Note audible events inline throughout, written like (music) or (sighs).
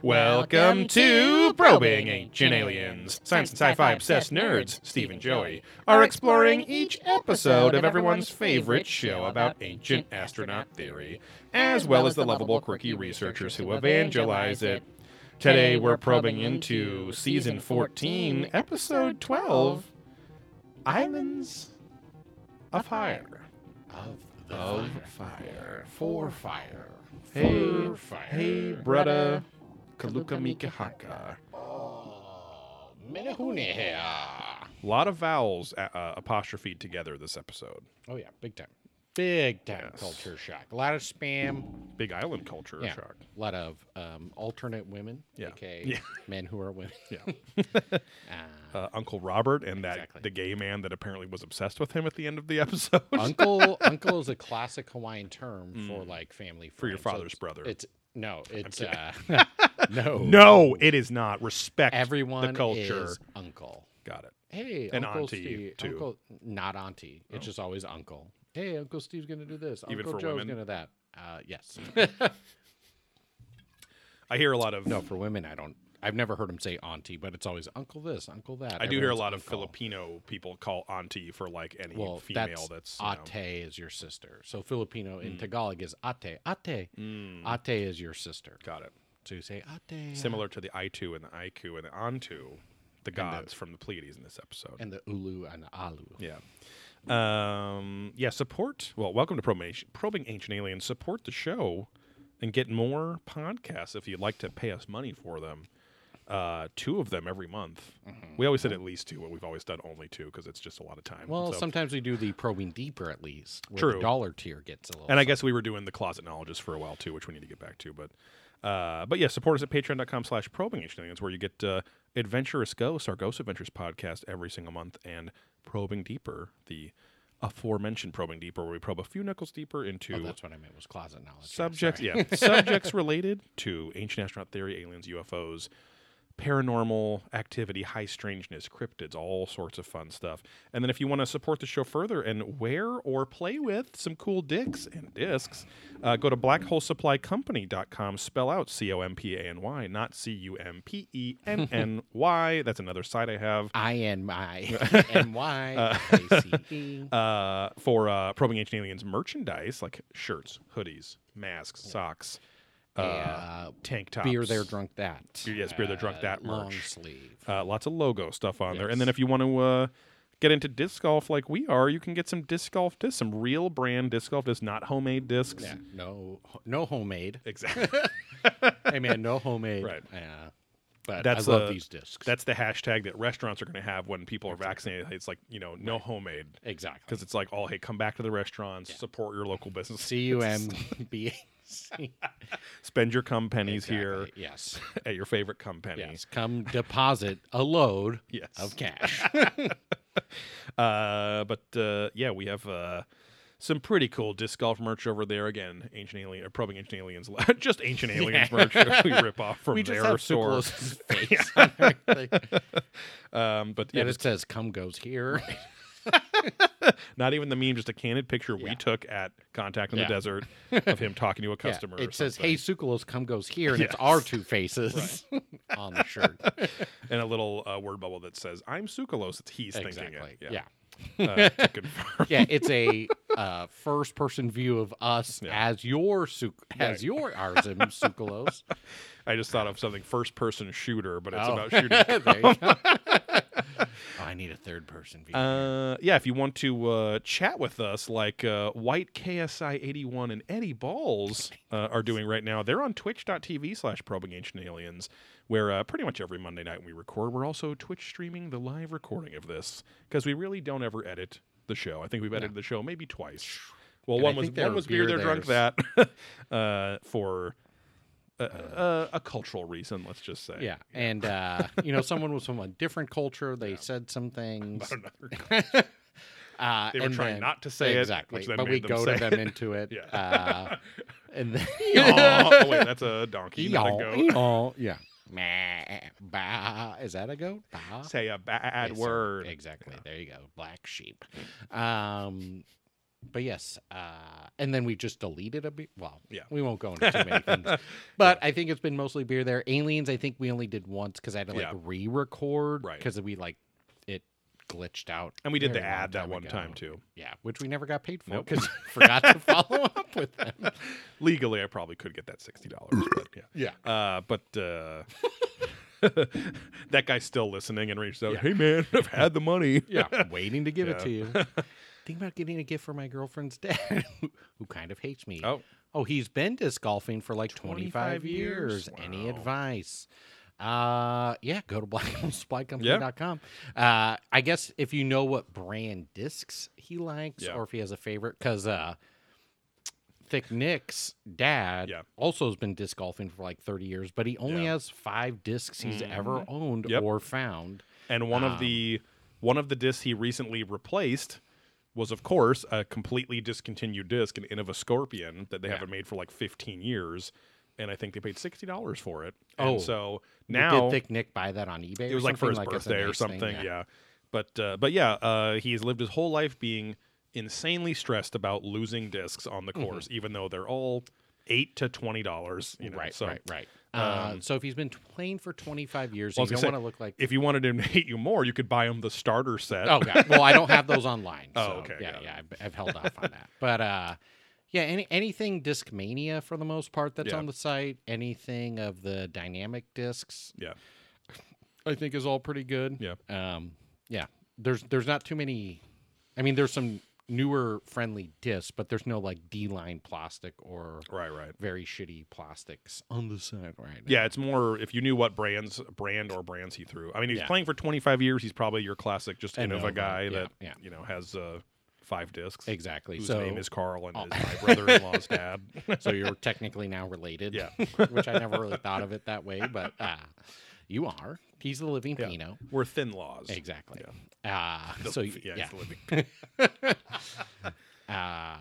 Welcome to Probing Ancient Aliens. Science and sci-fi obsessed nerds, Steve and Joey, are exploring each episode of everyone's favorite show about ancient astronaut theory, as well as the lovable, quirky researchers who evangelize it. Today we're probing into season 14, episode 12, Islands of Fire. Of the Of fire. fire. For fire. Hey, For fire. hey, brother, Kaluka Mikahaka. Oh, A lot of vowels uh, uh, apostrophe together this episode. Oh yeah, big time. Big time Yes. culture shock. A lot of spam. Big island culture Yeah. shock. A lot of um, alternate women, Yeah. aka Yeah. (laughs) men who are women. Yeah. Uh, (laughs) Uh, Uncle Robert and that Exactly. the gay man that apparently was obsessed with him at the end of the (laughs) episode. uncle uncle is a classic Hawaiian term for like family Mm. For your friends. So father's it's- brother. It's no, it's uh, (laughs) (laughs) no, no, it is not. Respect Everyone the culture. is uncle. Got it. Hey, And Uncle auntie, Steve. too. Oh. Uncle, not auntie. It's just always uncle. Hey, Uncle Steve's gonna do this. Even Uncle for Joe's women? gonna that. Uh, yes. (laughs) I hear a lot of no, for women, I don't. I've never heard him say auntie, but it's always uncle this, uncle that. I do hear a Everyone's lot of. Filipino people call auntie for like any Well, female that's, that's, you know- ate is your sister. So Filipino in Mm. Tagalog is ate. Ate. Ate is your sister. Got it. So you say ate. Similar to the Itu and the Aiku and the Antu, the gods from the Pleiades in this episode. And the ulu and the alu. Yeah. Um, yeah, support. Well, welcome to Probing, Probing Ancient Aliens. Support the show and get more podcasts if you'd like to pay us money for them. Uh, two of them every month. Mm-hmm. We always said at least two, but we've always done only two because it's just a lot of time. Well, So- sometimes we do the probing deeper at least. True. The dollar tier gets a little. and I guess we were doing the closet knowledges for a while too, which we need to get back to. But uh, but yeah, support us at patreon.com slash probing ancient aliens, where you get uh, Adventurous Ghosts, our Ghost Adventures podcast every single month, and Probing Deeper, the aforementioned Probing Deeper, where we probe a few nickels deeper into Oh, that's what I meant was closet knowledge. subjects, yeah, (laughs) subjects related to ancient astronaut theory, aliens, UFOs, paranormal activity, high strangeness, cryptids, all sorts of fun stuff. And then if you want to support the show further and wear or play with some cool dicks and discs, uh, go to blackholesupplycompany.com. Spell out C O M P A N Y, not C U M P E N N Y. That's another site I have. I N my N Y (laughs) A C E. uh, for uh, probing ancient aliens merchandise like shirts, hoodies, masks, socks, uh, Uh, tank tops, beer there, drunk that. Beer- yes, beer there, drunk Uh, that Long sleeve. uh, lots of logo stuff on there. And then if you want to uh, get into disc golf like we are, you can get some disc golf discs, some real brand disc golf discs, not homemade discs. Yeah, no, no homemade. Exactly. (laughs) hey man, no homemade. Right. Uh, but That's I love uh, these discs. That's the hashtag that restaurants are going to have when people are vaccinated. It's like you know, no homemade. exactly. Because it's like, oh, hey, come back to the restaurants, support your local business. C U M (laughs) B (laughs) Spend your cum pennies here Yes. (laughs) at your favorite cum penny. Yes. Come deposit a load (laughs) Yes. of cash. Uh, but uh, yeah, we have uh, some pretty cool disc golf merch over there. Again, ancient alien, or probing ancient aliens, just ancient aliens merch. we rip off from we their just have store. Face on. Um, but yeah, And it just says "Come goes here." (laughs) not even the meme, just a candid picture we Yeah. took at Contact in Yeah. the Desert (laughs) of him talking to a Yeah, customer. or it says, something. "Hey, Sucralose, come goes here," and it's our two faces (laughs) on the shirt. and a little uh, word bubble that says, "I'm Sucralose." It's he's exactly. thinking it. Yeah. Uh, to (laughs) confirm. yeah, it's a (laughs) uh, first-person view of us Yeah. as your suc- as Right. your Arzim Sucralose. I just thought of something first-person shooter, but it's Oh. about shooting. (laughs) There you go. oh, I need a third-person view. Uh, yeah, if you want to uh, chat with us, like uh, White KSI 81 and Eddie Balls uh, are doing right now, they're on twitch.tv slash probing ancient aliens, where uh, pretty much every Monday night when we record, we're also Twitch streaming the live recording of this because we really don't ever edit the show. I think we've edited the show maybe twice. Well, And one was one was beer, beer there, drunk that (laughs) uh, for uh, uh, a cultural reason, let's just say. yeah, and uh, (laughs) you know, someone was from a different culture. They said some things. (laughs) Uh, They were and trying then- not to say it, exactly, then but we made them go say it. them into it. Yeah. Uh, and then oh, wait, that's a donkey, not a goat. Eeyaw, yeah. Meh, bah. Is that a goat? Bah. Say a bad so- word. Exactly. There you go. Black sheep. Um, but yes, uh, and then we just deleted a beer. Well, Yeah. we won't go into too many things. (laughs) But I think it's been mostly beer there. Aliens, I think we only did once because I had to like Yeah. re-record Right. because we like glitched out. And we did the ad that one ago. time too. Yeah, which we never got paid for Nope. because (laughs) forgot to follow up with them. (laughs) Legally, I probably could get that sixty dollars, yeah. (laughs) Yeah. Uh, but uh, that guy's still listening and reached out. Yeah. Hey man, I've had the money. Yeah, waiting to give it to you. Think about getting a gift for my girlfriend's dad, who, kind of hates me. Oh, Oh, he's been disc golfing for like 25, 25 years. years? Any advice? Uh, yeah, go to (laughs) blacksupplycompany.com. Uh, I guess if you know what brand discs he likes Yeah. or if he has a favorite, because uh, Thick Nick's dad Yeah. also has been disc golfing for like 30 years, but he only Yeah. has five discs he's ever owned Yep. or found. and one of the one of the discs he recently replaced was, of course, a completely discontinued disc, an Innova Scorpion that they Yeah. haven't made for like 15 years, and I think they paid sixty dollars for it. Oh. and so now Did Thick Nick buy that on eBay? it was like for his something? a birthday or nice thing? something. Yeah. But uh, but yeah, uh, he's lived his whole life being insanely stressed about losing discs on the Mm-hmm. course, even though they're all eight to twenty dollars. You know, right, so right, right. Uh, um, so if he's been playing for 25 years, Well, you don't want to look like. if you wanted him to hate you more, you could buy him the starter set. oh, God. Well, I don't have those online. (laughs) Oh, okay, Yeah, got yeah. I've, I've held off on that. But uh, yeah, any anything Discmania for the most part that's Yeah. on the site, anything of the dynamic discs, yeah, I think is all pretty good. yeah. Um, yeah. There's there's not too many. I mean, there's some newer friendly discs, but there's no like D line plastic or Right, right. very shitty plastics on the side right now. Yeah, it's more if you knew what brands, brand or brands he threw. I mean, he's Yeah. playing for 25 years. He's probably your classic, just Innova, Innova guy yeah, that yeah. you know has uh, five discs. Exactly. Whose so name is Carl and Oh. is my brother-in-law's (laughs) dad. so you're technically now related. Yeah. (laughs) which I never really thought of it that way, but uh, you are. He's the living Yeah. Pino. We're thin laws. Exactly. Uh, The- so yeah, yeah, he's the living. (laughs) Uh,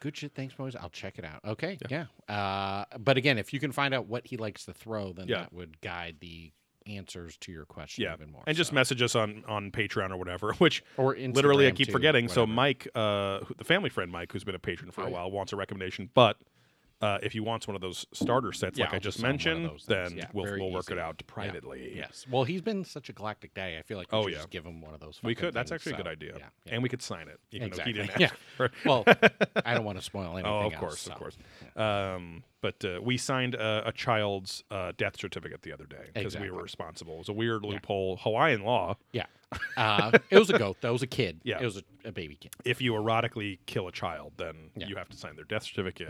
good shit. Thanks, boys. I'll check it out. Okay. Yeah. Uh, but again, if you can find out what he likes to throw, then Yeah. that would guide the answers to your question Yeah, even more. and just message us on on Patreon or whatever. (laughs) Which or literally I keep too, forgetting. So. Mike, uh, the family friend Mike, who's been a patron for a while, wants a recommendation. But uh, if he wants one of those starter sets, Yeah, like I just just send one of mentioned, then Yeah, we'll we'll work easy. it out Yeah. privately. Yes. Well, he's been such a galactic day. I feel like we Oh, should yeah. just give him one of those. We could. That's things, actually a good idea. Yeah. yeah. And we could sign it, even Exactly. though he didn't Yeah. for it. Well, (laughs) I don't want to spoil anything. Oh, of else, course, so. of course. Um, but uh, we signed a, a child's uh, death certificate the other day because we were responsible. It was a weird loophole. Hawaiian law: Yeah. (laughs) Uh, it was a goat. That was a kid. Yeah. It was a, a baby kid. if you erotically kill a child, then Yeah. Mm-hmm. you have to sign their death certificate.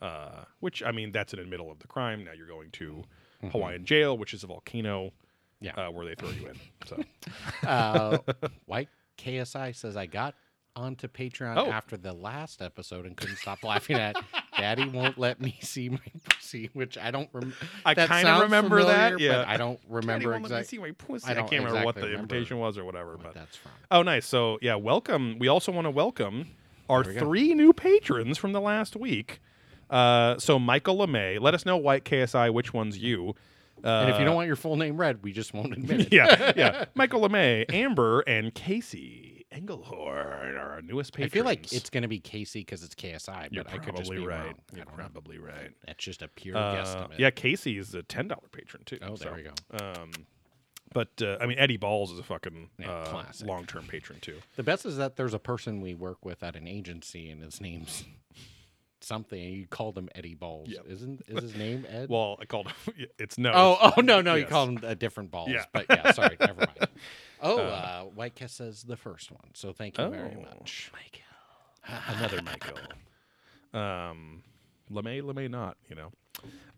Uh, which I mean, that's an admittal of the crime. Now you're going to Hawaiian jail, which is a volcano, Mm-hmm. Yeah. uh, where they throw you in. So (laughs) Uh, White KSI says I got onto Patreon Oh. after the last episode and couldn't stop laughing at Daddy won't let me see my pussy, which I don't remember. I kinda remember that, yeah. I don't remember exactly. see my pussy. I can't remember what the remember invitation was or whatever. what But that's from. oh, nice. So yeah, welcome. We also want to welcome our There we go. three new patrons from the last week. Uh, so Michael LeMay, let us know White KSI which one's you. Uh, And if you don't want your full name read, we just won't admit it. (laughs) yeah, (laughs) yeah. Michael LeMay, Amber, and Casey Engelhorn are our newest patrons. I feel like it's going to be Casey because it's KSI, You're but I could just probably be right. wrong. You're don't know. probably right. That's just a pure Uh, guesstimate. yeah, Casey is a ten dollar patron too. Oh, there so, we go. Um, but uh, I mean, Eddie Balls is a fucking Yeah, uh, classic. long term patron too. The best is that there's a person we work with at an agency, and his name's something. and You called him Eddie Balls, Yeah. isn't? Is his name Ed? (laughs) Well, I called (laughs) it's no. oh, oh no, no, you yes. called him a different Balls. Yeah. but yeah, sorry, never mind. (laughs) Oh, uh, White Kiss says the first one, so thank you very much, Michael. another Michael. Um, LeMay, LeMay, not you know.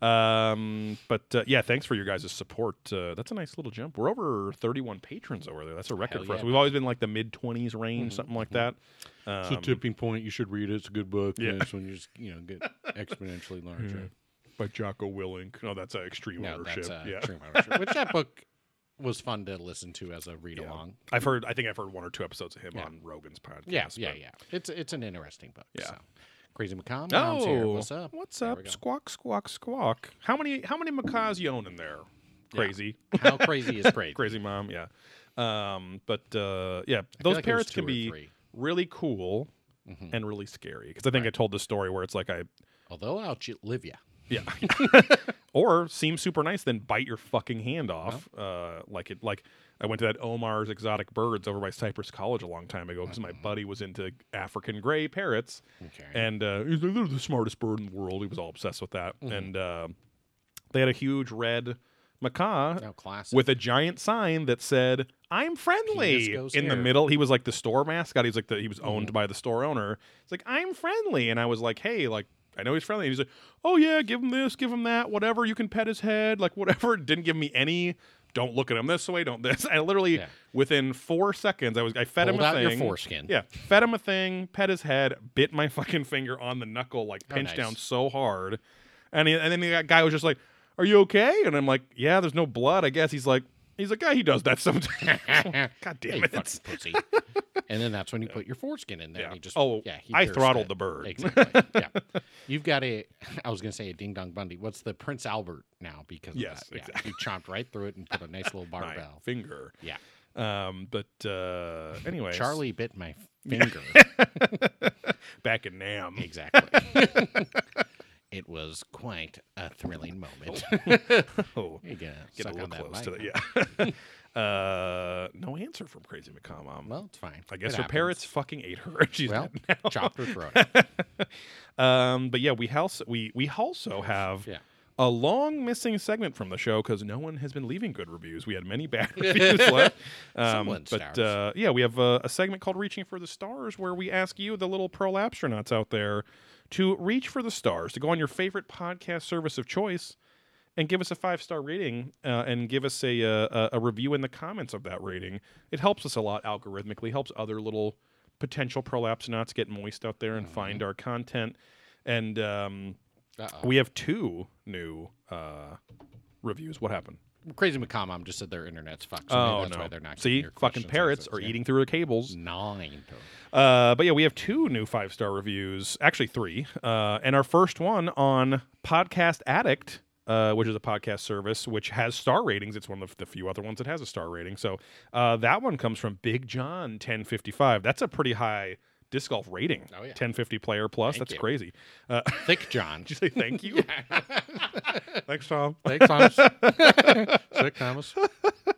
Um, but uh, yeah, thanks for your guys' support. Uh, that's a nice little jump. We're over 31 patrons over there. That's a record Hell for us. We've always been like the mid 20s range, something like that. It's a Um, tipping point. You should read it. It's a good book. Yeah. and It's when you just you know get (laughs) exponentially larger. by Jocko Willink. No, that's uh, extreme No, ownership. that's uh, yeah. Extreme (laughs) Ownership, which that book was fun to listen to as a read Yeah. along. I've heard. I think I've heard one or two episodes of him Yeah. on Rogan's podcast. Yeah, yeah, but- yeah. It's it's an interesting book. Yeah. So. Crazy Macaw. Mom's here. Oh, What's up? What's There up? go. Squawk, squawk, squawk. How many? How many macaws you own in there? Crazy, How crazy is (laughs) crazy? crazy mom. Yeah. Um, but uh, yeah, those like parrots two can or be three. really cool. and really scary. Because I think I told the story where it's like I Although I'll live ya. yeah. (laughs) or seem super nice, then bite your fucking hand off. Uh, like it, like I went to that Omar's Exotic Birds over by Cypress College a long time ago because my buddy was into African gray parrots, Okay. and uh, he's like, they're the smartest bird in the world. He was all obsessed with that, and uh, they had a huge red macaw oh, with a giant sign that said "I'm friendly" in the middle. He was like the store mascot. He was like the he was owned Mm-hmm. by the store owner. It's like I'm friendly, and I was like, hey, like I know he's friendly. And he's like, oh yeah, give him this, give him that, whatever. You can pet his head, like whatever. (laughs) Didn't give me any. Don't look at him this way. Don't this. (laughs) I literally Yeah. within four seconds, I was I fed Hold him a out thing. your foreskin. Yeah, fed him a thing, pet his head, bit my (laughs) fucking finger on the knuckle, like Oh, nice. down so hard, and he, and then the guy was just like, "Are you okay?" And I'm like, "Yeah, there's no blood." I guess he's like, he's like, "Yeah, he does that sometimes." (laughs) God damn it! fucking (laughs) pussy. and then that's when you put your foreskin in there. Yeah. And he just, Oh, yeah, he I throttled the bird. Exactly. (laughs) yeah. You've got a, I was going to say a Ding Dong Bundy. What's the Prince Albert now? Because of Yes, that. Yeah, exactly. You chomped right through it and put a nice little My barbell. finger. Yeah. Um, but uh, anyway, Charlie bit my finger. back in Nam. exactly. It was quite a thrilling moment. Oh, (laughs) you get a little close to huh? yeah. (laughs) uh, no answer from Crazy Macaw Mom. Well, it's fine. I guess It her happens. parrots fucking ate her. (laughs) She's well, dead now. chopped her throat. Um, but yeah, we also we we also have Yeah. a long missing segment from the show because no one has been leaving good reviews. We had many bad reviews left. Um, Someone but uh, yeah, we have a, a segment called "Reaching for the Stars" where we ask you, the little prolapstronauts out there, to reach for the stars, to go on your favorite podcast service of choice. And give us a five star rating, uh, and give us a, uh, a a review in the comments of that rating. It helps us a lot algorithmically. Helps other little potential prolapse prolapsonauts get moist out there and Mm-hmm. find our content. And um, we have two new uh, reviews. What happened? Crazy Macaw Mom just said their internet's fucked. So oh that's no! why they're not See, fucking parrots are Yeah. eating through the cables. Nine. Uh, but yeah, we have two new five star reviews. Actually, three. Uh, and our first one on Podcast Addict. Uh, which is a podcast service which has star ratings. It's one of the few other ones that has a star rating. So uh, that one comes from Big John 1055. That's a pretty high disc golf rating. Oh, yeah. 1050 player plus. Thank That's you. crazy. Uh, Thick (laughs) John. did you say thank you? (laughs) Thanks, Tom. Thanks, Thomas. (laughs) Sick, Thomas.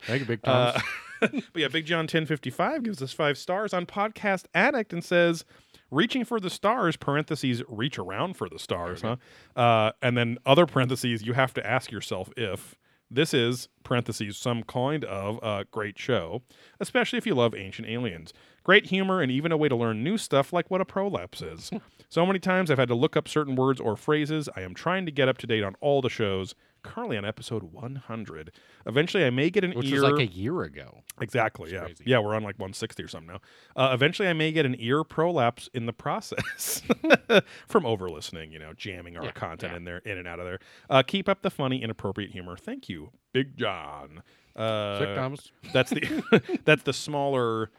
Thank you, Big Thomas. Uh, but yeah, Big John 1055 gives us five stars on Podcast Addict and says, reaching for the stars, parentheses, reach around for the stars, huh? Uh, and then other parentheses, you have to ask yourself if this is, parentheses, some kind of uh, great show, especially if you love ancient aliens. Great humor and even a way to learn new stuff like what a prolapse is. (laughs) so many times I've had to look up certain words or phrases. I am trying to get up to date on all the shows. Currently on episode 100. Eventually, I may get an Which ear. was like a year ago. Exactly. Yeah. crazy. Yeah, we're on like 160 or something now. Uh, eventually, I may get an ear prolapse in the process (laughs) (laughs) from over listening. You know, jamming our Yeah, content yeah. in there, in and out of there. Uh, keep up the funny, inappropriate humor. Thank you, Big John. Uh, Sick, Thomas. that's the that's the smaller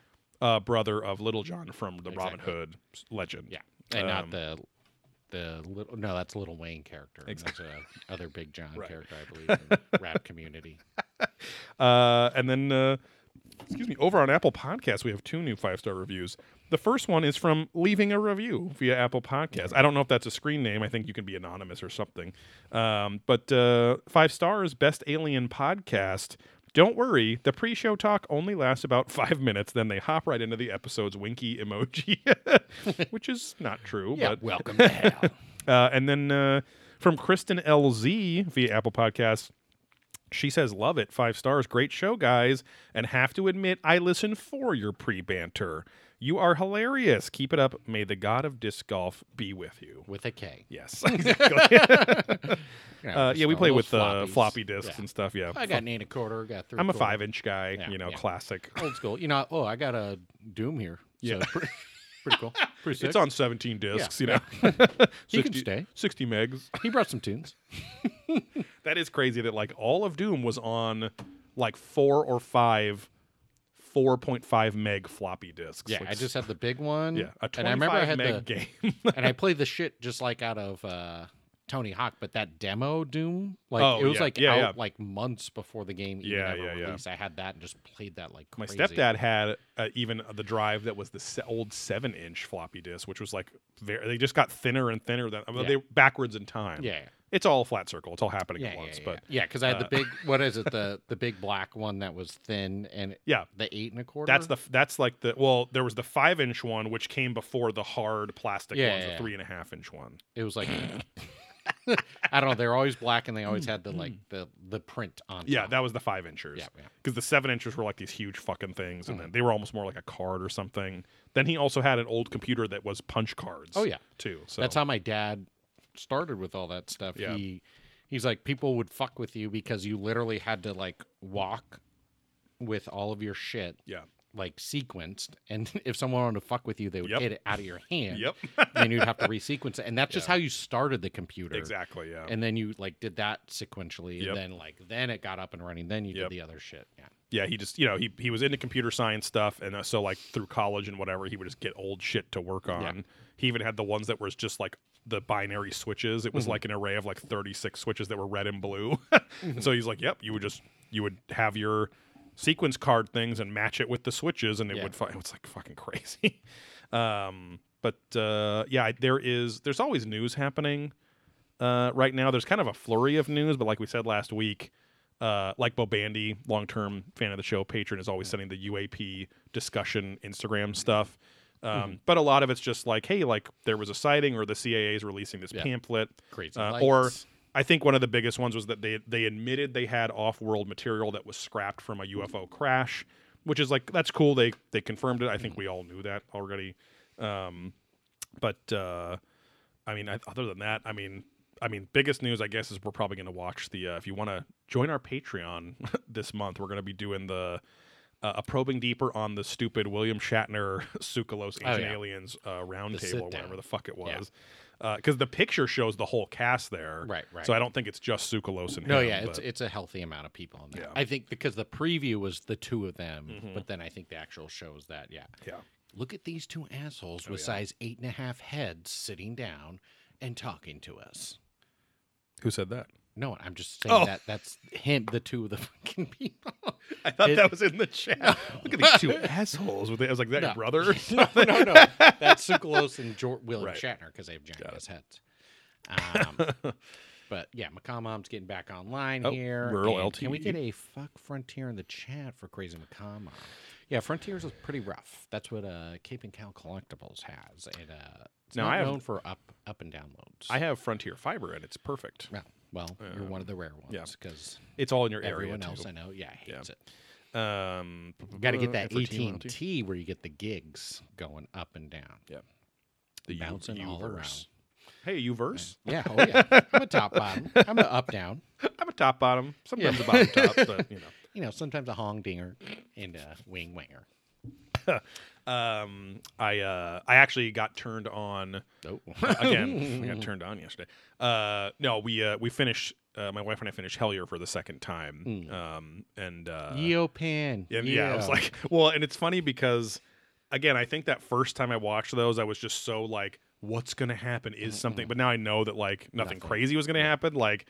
uh, brother of Little John from the Robin Hood legend. Yeah. And Um, not the the little no, that's Little Wayne character. And That's a (laughs) other Big John Right. character, I believe, in the rap (laughs) community. Uh, and then, uh, excuse me, over on Apple Podcasts, we have two new five star reviews. The first one is from leaving a review via Apple Podcasts. I don't know if that's a screen name. I think you can be anonymous or something. Um, but uh, five stars, best alien podcast. Don't worry, the pre show talk only lasts about (laughs) five minutes. Then they hop right into the episode's winky emoji, (laughs) which is not true. Yeah, but welcome to hell. (laughs) uh, and then uh, from Kristen LZ via Apple Podcasts, she says, Love it. Five stars. Great show, guys. And have to admit, I listen for your pre banter. You are hilarious. Keep it up. May the god of disc golf be with you. With a K. Yes, (laughs) exactly. (laughs) Uh, yeah, we play with uh, floppy discs Yeah. and stuff. Yeah, I got an eight and a quarter, got three. I'm a quarter. five inch guy. Yeah, you know, yeah. classic. Old school. You know, oh, I got a Doom here. Yeah. So pretty, (laughs) pretty cool. Pretty sick. It's on 17 discs. You know, He can stay. 60 megs. He brought some tunes. That is crazy that like all of Doom was on like four or five 4.5 meg floppy disks. Yeah, Like, I just had the big one. (laughs) yeah, a 25 and I remember I had meg the game. (laughs) and I (laughs) played the shit just like out of uh Tony Hawk, but that demo Doom, like Oh, it was yeah. like Yeah, out yeah. like months before the game even Yeah, ever released. I had that and just played that like My stepdad had uh, even the drive that was the se- old seven inch floppy disk, which was like very. They just got thinner and thinner. Than I mean, they backwards in time. Yeah, it's all flat circle. It's all happening at yeah, once. yeah, But yeah. because I had uh, the big what is it (laughs) the the big black one that was thin and yeah, the eight and a quarter. that's the that's like the well, there was the five inch one which came before the hard plastic Yeah, ones, yeah, the yeah. three and a half inch one. it was like (laughs) (laughs) I don't know. They're always black and they always had the like the the print on. Yeah, top. that was the five inchers. yeah, yeah. because the seven inches were like these huge fucking things, and Mhm. then they were almost more like a card or something. Then he also had an old computer that was punch cards. Oh yeah, too. So that's how my dad started with all that stuff. Yeah. He he's like people would fuck with you because you literally had to like walk with all of your shit yeah. Like sequenced, and (laughs) if someone wanted to fuck with you, they would Yep. hit it out of your hand. Yep. and you'd have to (laughs) resequence it, and that's just Yeah. how you started the computer. exactly. Yeah. And then you like did that sequentially, Yep. and then like then it got up and running. Then you Yep. did the other shit. Yeah. yeah. He just you know he he was into computer science stuff, and uh, so like through college and whatever, he would just get old shit to work on. Yeah. He even had the ones that was just like the binary switches. It was Mhm. like an array of like thirty six switches that were red and blue. (laughs) Mhm. So he's like, "Yep, you would just you would have your sequence card things and match it with the switches, and it Yeah. would. Fu- (laughs) it's like fucking crazy." (laughs) um, but uh, yeah, there is. There's always news happening uh, right now. There's kind of a flurry of news, but like we said last week, uh, like Bo Bandy, long term fan of the show, patron, is always sending the UAP discussion Instagram stuff. Um, Mm-hmm. But a lot of it's just like, hey, like there was a sighting, or the CAA is releasing this Yeah. pamphlet. Crazy. Uh, or. I think one of the biggest ones was that they they admitted they had off-world material that was scrapped from a UFO crash, which is like that's cool. They they confirmed it. I think we all knew that already. Um, but uh, I mean, I, other than that, I mean, I mean, biggest news I guess is we're probably going to watch the. Uh, if you want to join our Patreon (laughs) this month, we're going to be doing the. Uh, a probing deeper on the stupid William Shatner (laughs) Tsoukalos Oh, Ancient yeah. Aliens uh, roundtable, or whatever the fuck it Yeah. was, because the picture shows the whole cast there, right, right. so I don't think it's just Tsoukalos and no, him, yeah, it's but- it's a healthy amount of people in there. Yeah. I think because the preview was the two of them, Mhm. but then I think the actual show is that. Yeah. yeah. Look at these two assholes Oh, with yeah. size eight and a half heads sitting down and talking to us. Who said that? No, I'm just saying Oh. that that's him, the two of the (laughs) fucking people. I thought It- that was in the chat. Look at these two (laughs) assholes. With it. I was like, "That your brother?" (laughs) no, no, no. That's Tsoukalos and George, William Right. Shatner because they have giant ass heads. Um, but yeah, Macaw Mom's getting back online Oh, here. rural and Can we get a fuck Frontier in the chat for Crazy Macomom? Yeah, Frontiers is pretty rough. That's what uh, Cape and Cal Collectibles has. It, uh, it's Now, not I have- known for up up and down loads. I have Frontier Fiber, and it's perfect. Yeah, well, you're one of the rare yeah. ones because It's all in your area. everyone else. I know, yeah, hates it. Um, Got to get that AT T1, and T where you get the gigs going up and down, Yeah, the U- bouncing all Uverse. around. Hey, Uverse. Yeah, oh yeah. I'm a top bottom. (laughs) I'm a up down. I'm a top bottom. Sometimes Yeah. a bottom top, but you know. (laughs) You know, sometimes a hong dinger and a wing winger. (laughs) Um, I uh, I actually got turned on Oh, (laughs) again. (laughs) I got turned on yesterday. Uh, no, we uh, we finished. Uh, my wife and I finished Hellier for the second time. Mm. Um, and uh, Yeopan. Yeah, yeah, I was like, (laughs) well, and it's funny because, again, I think that first time I watched those, I was just so like, what's gonna happen is something. But now I know that like nothing, Nothing. crazy was gonna happen. Like,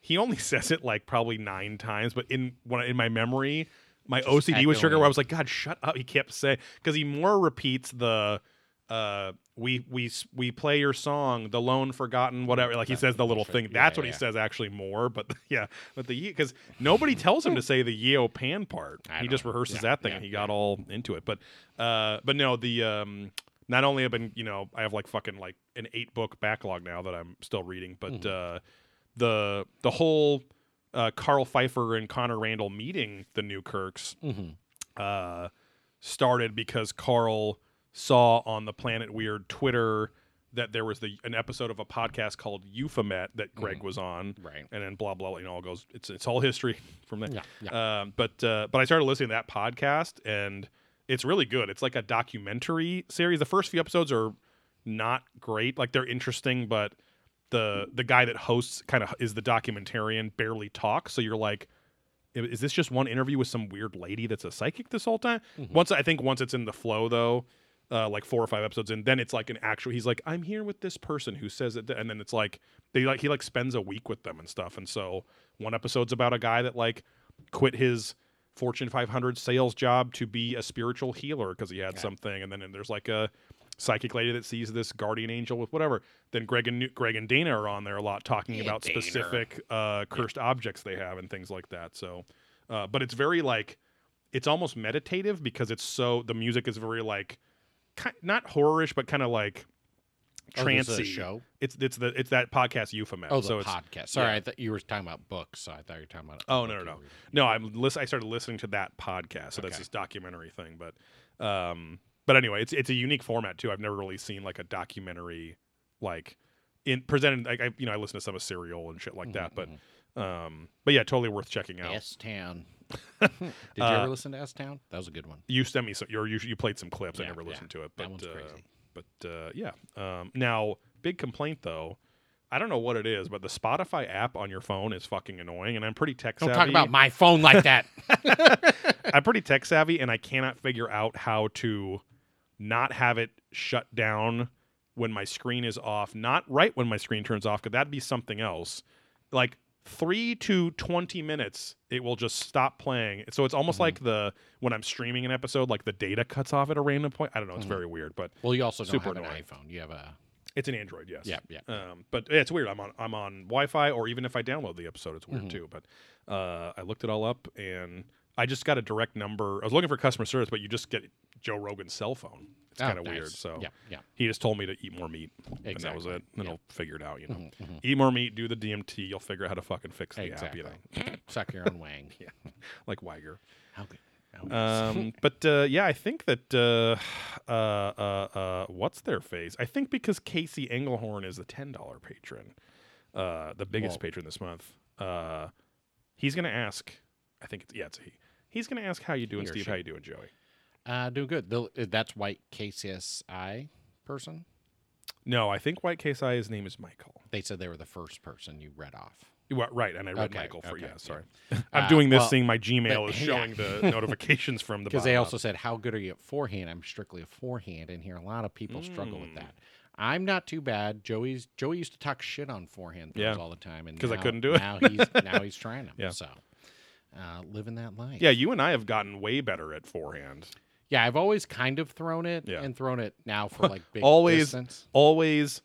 he only says it like probably nine times, but in when in my memory, my Just OCD was triggered. Where I was like, God, shut up. He kept saying because he more repeats the. Uh, we we we play your song, the lone forgotten, whatever. Like he says the little thing. Yeah, That's what yeah, he says actually more. But (laughs) yeah, but the because nobody tells him to say the Yeo Pan part. He just rehearses Yeah, that thing, yeah, and he yeah. got all into it. But uh, but no, the um, not only have been you know I have like fucking like an eight book backlog now that I'm still reading, but Mm-hmm. uh, the the whole uh, Karl Pfeiffer and Connor Randall meeting the Newkirks hmm uh, started because Karl saw on the Planet Weird Twitter that there was the an episode of a podcast called Euphemet that Greg was on, Right. and then blah blah. You know, all goes. It's it's all history (laughs) from there. Yeah. yeah. Um, but uh, but I started listening to that podcast, and it's really good. It's like a documentary series. The first few episodes are not great. Like they're interesting, but the the guy that hosts kind of is the documentarian barely talks. So you're like, is this just one interview with some weird lady that's a psychic this whole time? Mhm. Once I think once it's in the flow though, uh, like four or five episodes and then it's like an actual he's like i'm here with this person who says it and then it's like they like he like spends a week with them and stuff and so one episode's about a guy that like quit his fortune 500 sales job to be a spiritual healer because he had Yeah. something and then and there's like a psychic lady that sees this guardian angel with whatever then greg and greg and dana are on there a lot talking Yeah, about Dana. specific uh cursed objects they have and things like that so uh but it's very like it's almost meditative because it's so the music is very like ki- not horrorish but kind of like Oh, this is a trancy show. it's it's the it's that podcast euphemism Oh, the so it's podcast. Sorry, yeah. I thought you were talking about books. So I thought you were talking about. Oh no no no no! I'm listen. I started listening to that podcast, so that's this documentary thing. But um, but anyway, it's it's a unique format too. I've never really seen like a documentary like in presented. Like I you know I listen to some of Serial and shit like that. But Mm-hmm, um, but yeah, totally worth checking out. S Town. (laughs) Did you Uh, ever listen to S Town? That was a good one. You sent me some. You you, you played some clips. I Yeah, never yeah. listened to it. That But one's uh, crazy. but uh, yeah. Um, now big complaint though. I don't know what it is, but the Spotify app on your phone is fucking annoying, and I'm pretty tech Don't savvy. talk about my phone like that. (laughs) I'm pretty tech savvy and I cannot figure out how to not have it shut down when my screen is off, not right when my screen turns off, because that'd be something else. Like three to 20 minutes, it will just stop playing. So it's almost Mm-hmm. like the when I'm streaming an episode, like the data cuts off at a random point. I don't know. It's Mhm. very weird, but well, you also don't Super have an annoying. iPhone. You have a. it's an Android, yes. Yeah, yeah. Um, but yeah, it's weird. I'm on I'm on Wi-Fi, or even if I download the episode, it's weird Mhm. too. But uh, I looked it all up, and I just got a direct number. I was looking for customer service, but you just get Joe Rogan's cell phone. It's Oh, kind of nice. weird. So yeah, yeah. he just told me to eat more meat, and that was it. And Yeah. he'll figure it out. You know, Mhm, mhm. eat more meat, do the DMT. You'll figure out how to fucking fix the Exactly. app. You know, (laughs) Suck your own wang. (laughs) yeah, like Weiger. How good. Um, (laughs) but uh, yeah, I think that uh, (sighs) uh, uh, uh, what's their face? I think because Casey Engelhorn is the ten dollar patron, uh, the biggest patron this month. Uh, he's gonna ask. I think it's yeah, it's he. He's gonna ask how you doing, Steve. she. How you doing, Joey? Uh, doing good. The, that's white KCSI person. No, I think White Case I. His name is Michael. They said they were the first person you read off. Well, right, and I read Okay, Michael for okay, yeah. yeah. Sorry, (laughs) (laughs) I'm Uh, doing this, well, seeing my Gmail but- is yeah. showing the (laughs) notifications from the Because they also said, "How good are you at forehand?" I'm strictly a forehand, and here a lot of people struggle with Mm. that. I'm not too bad. Joey's Joey used to talk shit on forehand throws Yeah. all the time, and because I couldn't do it. Now he's now he's trying them. Yeah. So, uh, living that life. Yeah, you and I have gotten way better at forehand. Yeah. I've always kind of thrown it Yeah. and thrown it now for like (laughs) big Always- distance. always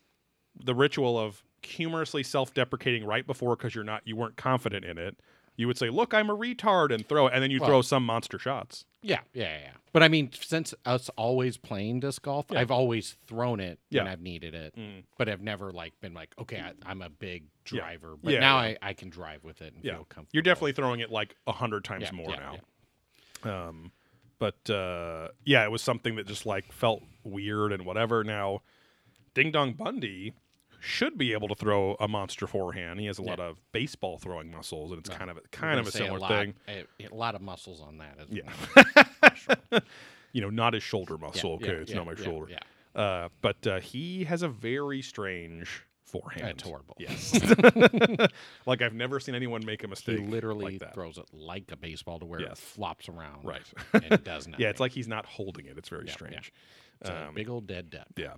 the ritual of humorously self-deprecating right before because you're not you weren't confident in it you would say look i'm a retard and throw it and then you Well- throw some monster shots Yeah, yeah, yeah. But I mean, since us always playing disc golf, Yeah. I've always thrown it when Yeah. I've needed it. Mm. But I've never like been like, okay, I, I'm a big Yeah. driver. But Yeah, now. I, I can drive with it and yeah feel comfortable. you're definitely throwing it like a hundred times Yeah, more yeah, now um but uh yeah it was something that just like felt weird and whatever now ding dong bundy should be able to throw a monster forehand he has a lot of baseball throwing muscles and it's Yeah. kind of a kind of a similar lot, thing A, a lot of muscles on that. As Yeah. well. (laughs) Sure. you know not his shoulder Yeah, muscle okay yeah, it's yeah, not my yeah, shoulder Yeah, Uh, but uh, he has a very strange forehand. It's horrible. Yes. (laughs) (laughs) like I've never seen anyone make a mistake. he literally like throws it like a baseball to where it flops around. Right. and it does (laughs) not. yeah, it's like he's not holding it. It's very Yeah, yeah. strange. A um, big old dead duck. Yeah.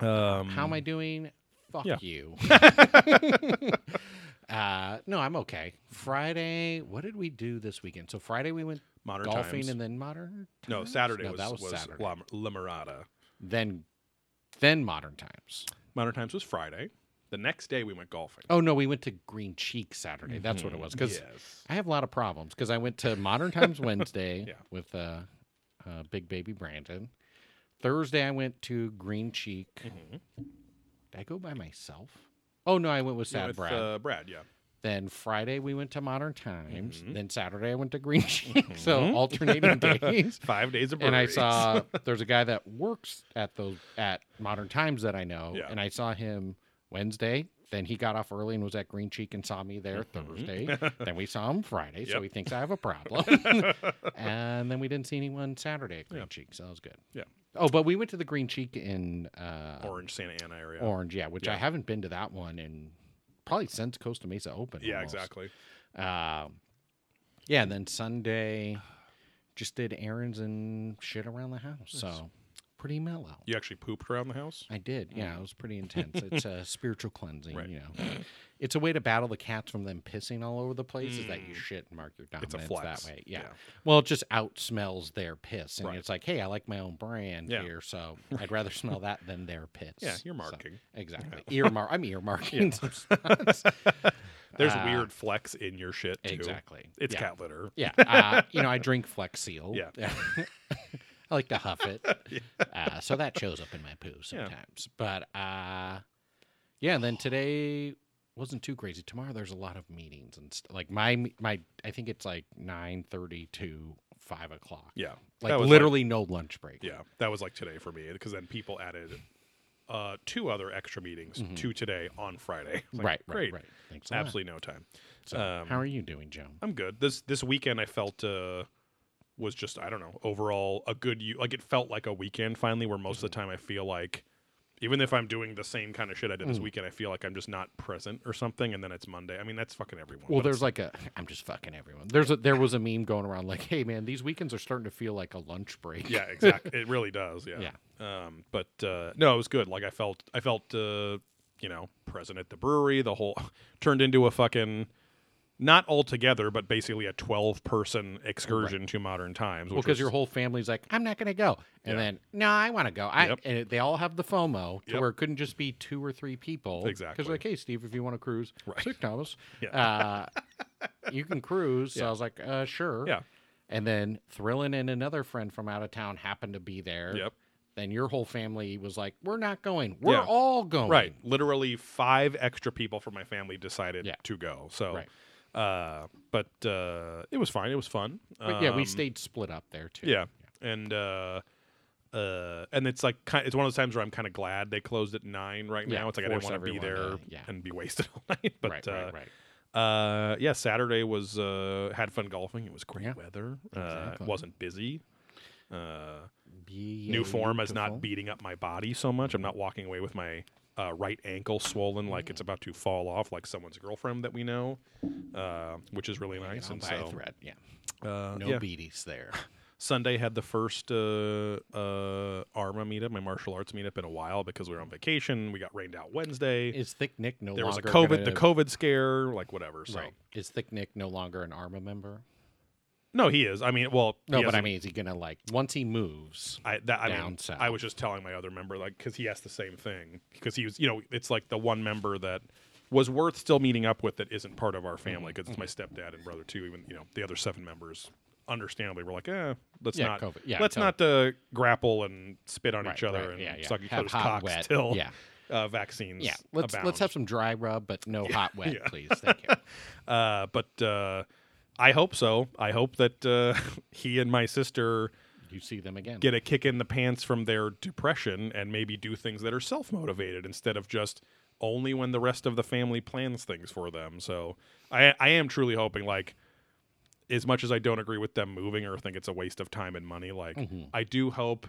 Um, How am I doing? Fuck yeah. you. uh, no, I'm okay. Friday, what did we do this weekend? So Friday we went Modern golfing Times. and then modern. no, Saturday No, was, that was, was Saturday. La, La Mirada. Then, then modern times. Modern Times was Friday. The next day we went golfing. Oh no, we went to Green Cheek Saturday. That's what it was. Because yes. I have a lot of problems. Because I went to Modern Times (laughs) Wednesday Yeah. with uh, uh, big baby Brandon. Thursday I went to Green Cheek. Mhm. Did I go by myself? Oh no, I went with Yeah, Sad with, Brad. Uh, Brad, yeah. Then Friday we went to Modern Times. Mhm. Then Saturday I went to Green Cheek. (laughs) So Mhm. alternating (laughs) days. Five days of And I saw (laughs) there's a guy that works at those at Modern Times that I know, Yeah. and I saw him Wednesday. Then he got off early and was at Green Cheek and saw me there Thursday. then we saw him Friday, so Mm-hmm. He thinks I have a problem. and then we didn't see anyone Saturday at Green Yeah. Cheek, so that was good. Yeah. Oh, but we went to the Green Cheek in uh, Orange Santa Ana area. Orange, yeah, which I haven't been to that one in probably since Costa Mesa opened. yeah, almost. exactly. Um, yeah, and then Sunday, just did errands and shit around the house. So pretty mellow. You actually pooped around the house. I did. Yeah, it was pretty intense. (laughs) It's a spiritual cleansing. Right. You know, it's a way to battle the cats from them pissing all over the place. Is that you Mm. shit and mark your It's a dominance flex. that way? Yeah. Yeah. Well, it just out smells their piss, and Right. it's like, hey, I like my own brand Yeah. here, so (laughs) I'd rather smell that than their (laughs) piss. Yeah, you're So, marking. exactly. Earmark. I'm earmarking. some spots. There's Uh, weird flex in your shit too. Exactly. It's yeah. cat litter. Yeah. Uh, you know, I drink Flex Seal. Yeah. I like to huff it. (laughs) Uh, so that shows up in my poo sometimes. But uh, yeah, and then today wasn't too crazy. Tomorrow there's a lot of meetings and st- like my my I think it's like nine thirty to five o'clock. Yeah. Like literally no lunch break. Yeah, that was like today for me because then people added uh, two other extra meetings to today on Friday. (laughs) Like, Mm-hmm. right, great, right, right. Thanks a lot. absolutely no time. So, Um, how are you doing, Joe? I'm good. This this weekend I felt uh, was just I don't know overall a good like it felt like a weekend finally where most Mm-hmm. of the time I feel like even if I'm doing the same kind of shit I did this Mm. weekend I feel like I'm just not present or something and then it's Monday. I mean that's fucking everyone. Well, there's like a. I'm just fucking everyone. There's a. There was a meme going around like, "Hey, man, these weekends are starting to feel like a lunch break." yeah exactly (laughs) it really does yeah Yeah. um but uh no it was good like i felt i felt uh you know present at the brewery the whole (laughs) turned into a fucking not all together but basically a 12 person excursion to modern times Well, because was- your whole family's like, I'm not going to go, and Yeah. then no, I want to go. I Yep. and they all have the FOMO to Yep. where it couldn't just be two or three people. Exactly. Because like, hey, Steve, if you want to cruise, Right. sick Thomas, Yeah. uh, you can cruise. So Yeah. I was like, uh, sure. Yeah. And then Thrillin and another friend from out of town happened to be there. Yep. Then your whole family was like, we're not going. We're Yeah. all going. right literally five extra people from my family decided Yeah. to go so Right. Uh but uh it was fine it was fun But yeah, we Um, stayed split up there too. Yeah, and uh, uh, and it's like kind it's one of those times where I'm kind of glad they closed at nine right Yeah, now. It's like I didn't force want to be everyone there to- yeah. and be wasted all (laughs) night. But right, uh, right, right. uh, yeah, Saturday was uh, had fun golfing. It was great Yeah, weather. Uh, exactly. it wasn't busy. Uh, new form is not beating up my body so much. I'm not walking away with my uh, right ankle swollen like it's about to fall off, like someone's girlfriend that we know, uh, which is really nice. And so, a thread. Yeah. uh, No yeah. beaties there. (laughs) Sunday had the first uh, uh, ARMA meetup, my martial arts meetup, in a while because we were on vacation. We got rained out Wednesday. Is Thick Nick no there was a COVID, the COVID scare, like whatever. So Right. Is Thick Nick no longer an ARMA member? No, he is. I mean, well, No, he but I hasn't- mean, is he gonna like once he moves? I that I down mean, south. I was just telling my other member like because he asked the same thing because he was you know it's like the one member that was worth still meeting up with that isn't part of our Mm-hmm. family because it's my stepdad and brother too. Even you know the other seven members understandably were like, eh, let's Yeah, not COVID. Yeah, let's COVID. not uh, grapple and spit on Right, each other right, and yeah, yeah. suck each Have other's hot, cocks wet. till Yeah. uh, vaccines. Yeah. Let's abound. let's have some dry rub, but no (laughs) hot wet, please. Thank you. (laughs) Uh, but uh, I hope so. I hope that uh, (laughs) he and my sister You see them again. get a kick in the pants from their depression and maybe do things that are self motivated instead of just only when the rest of the family plans things for them. So I I am truly hoping like as much as I don't agree with them moving or think it's a waste of time and money, like Mm-hmm. I do hope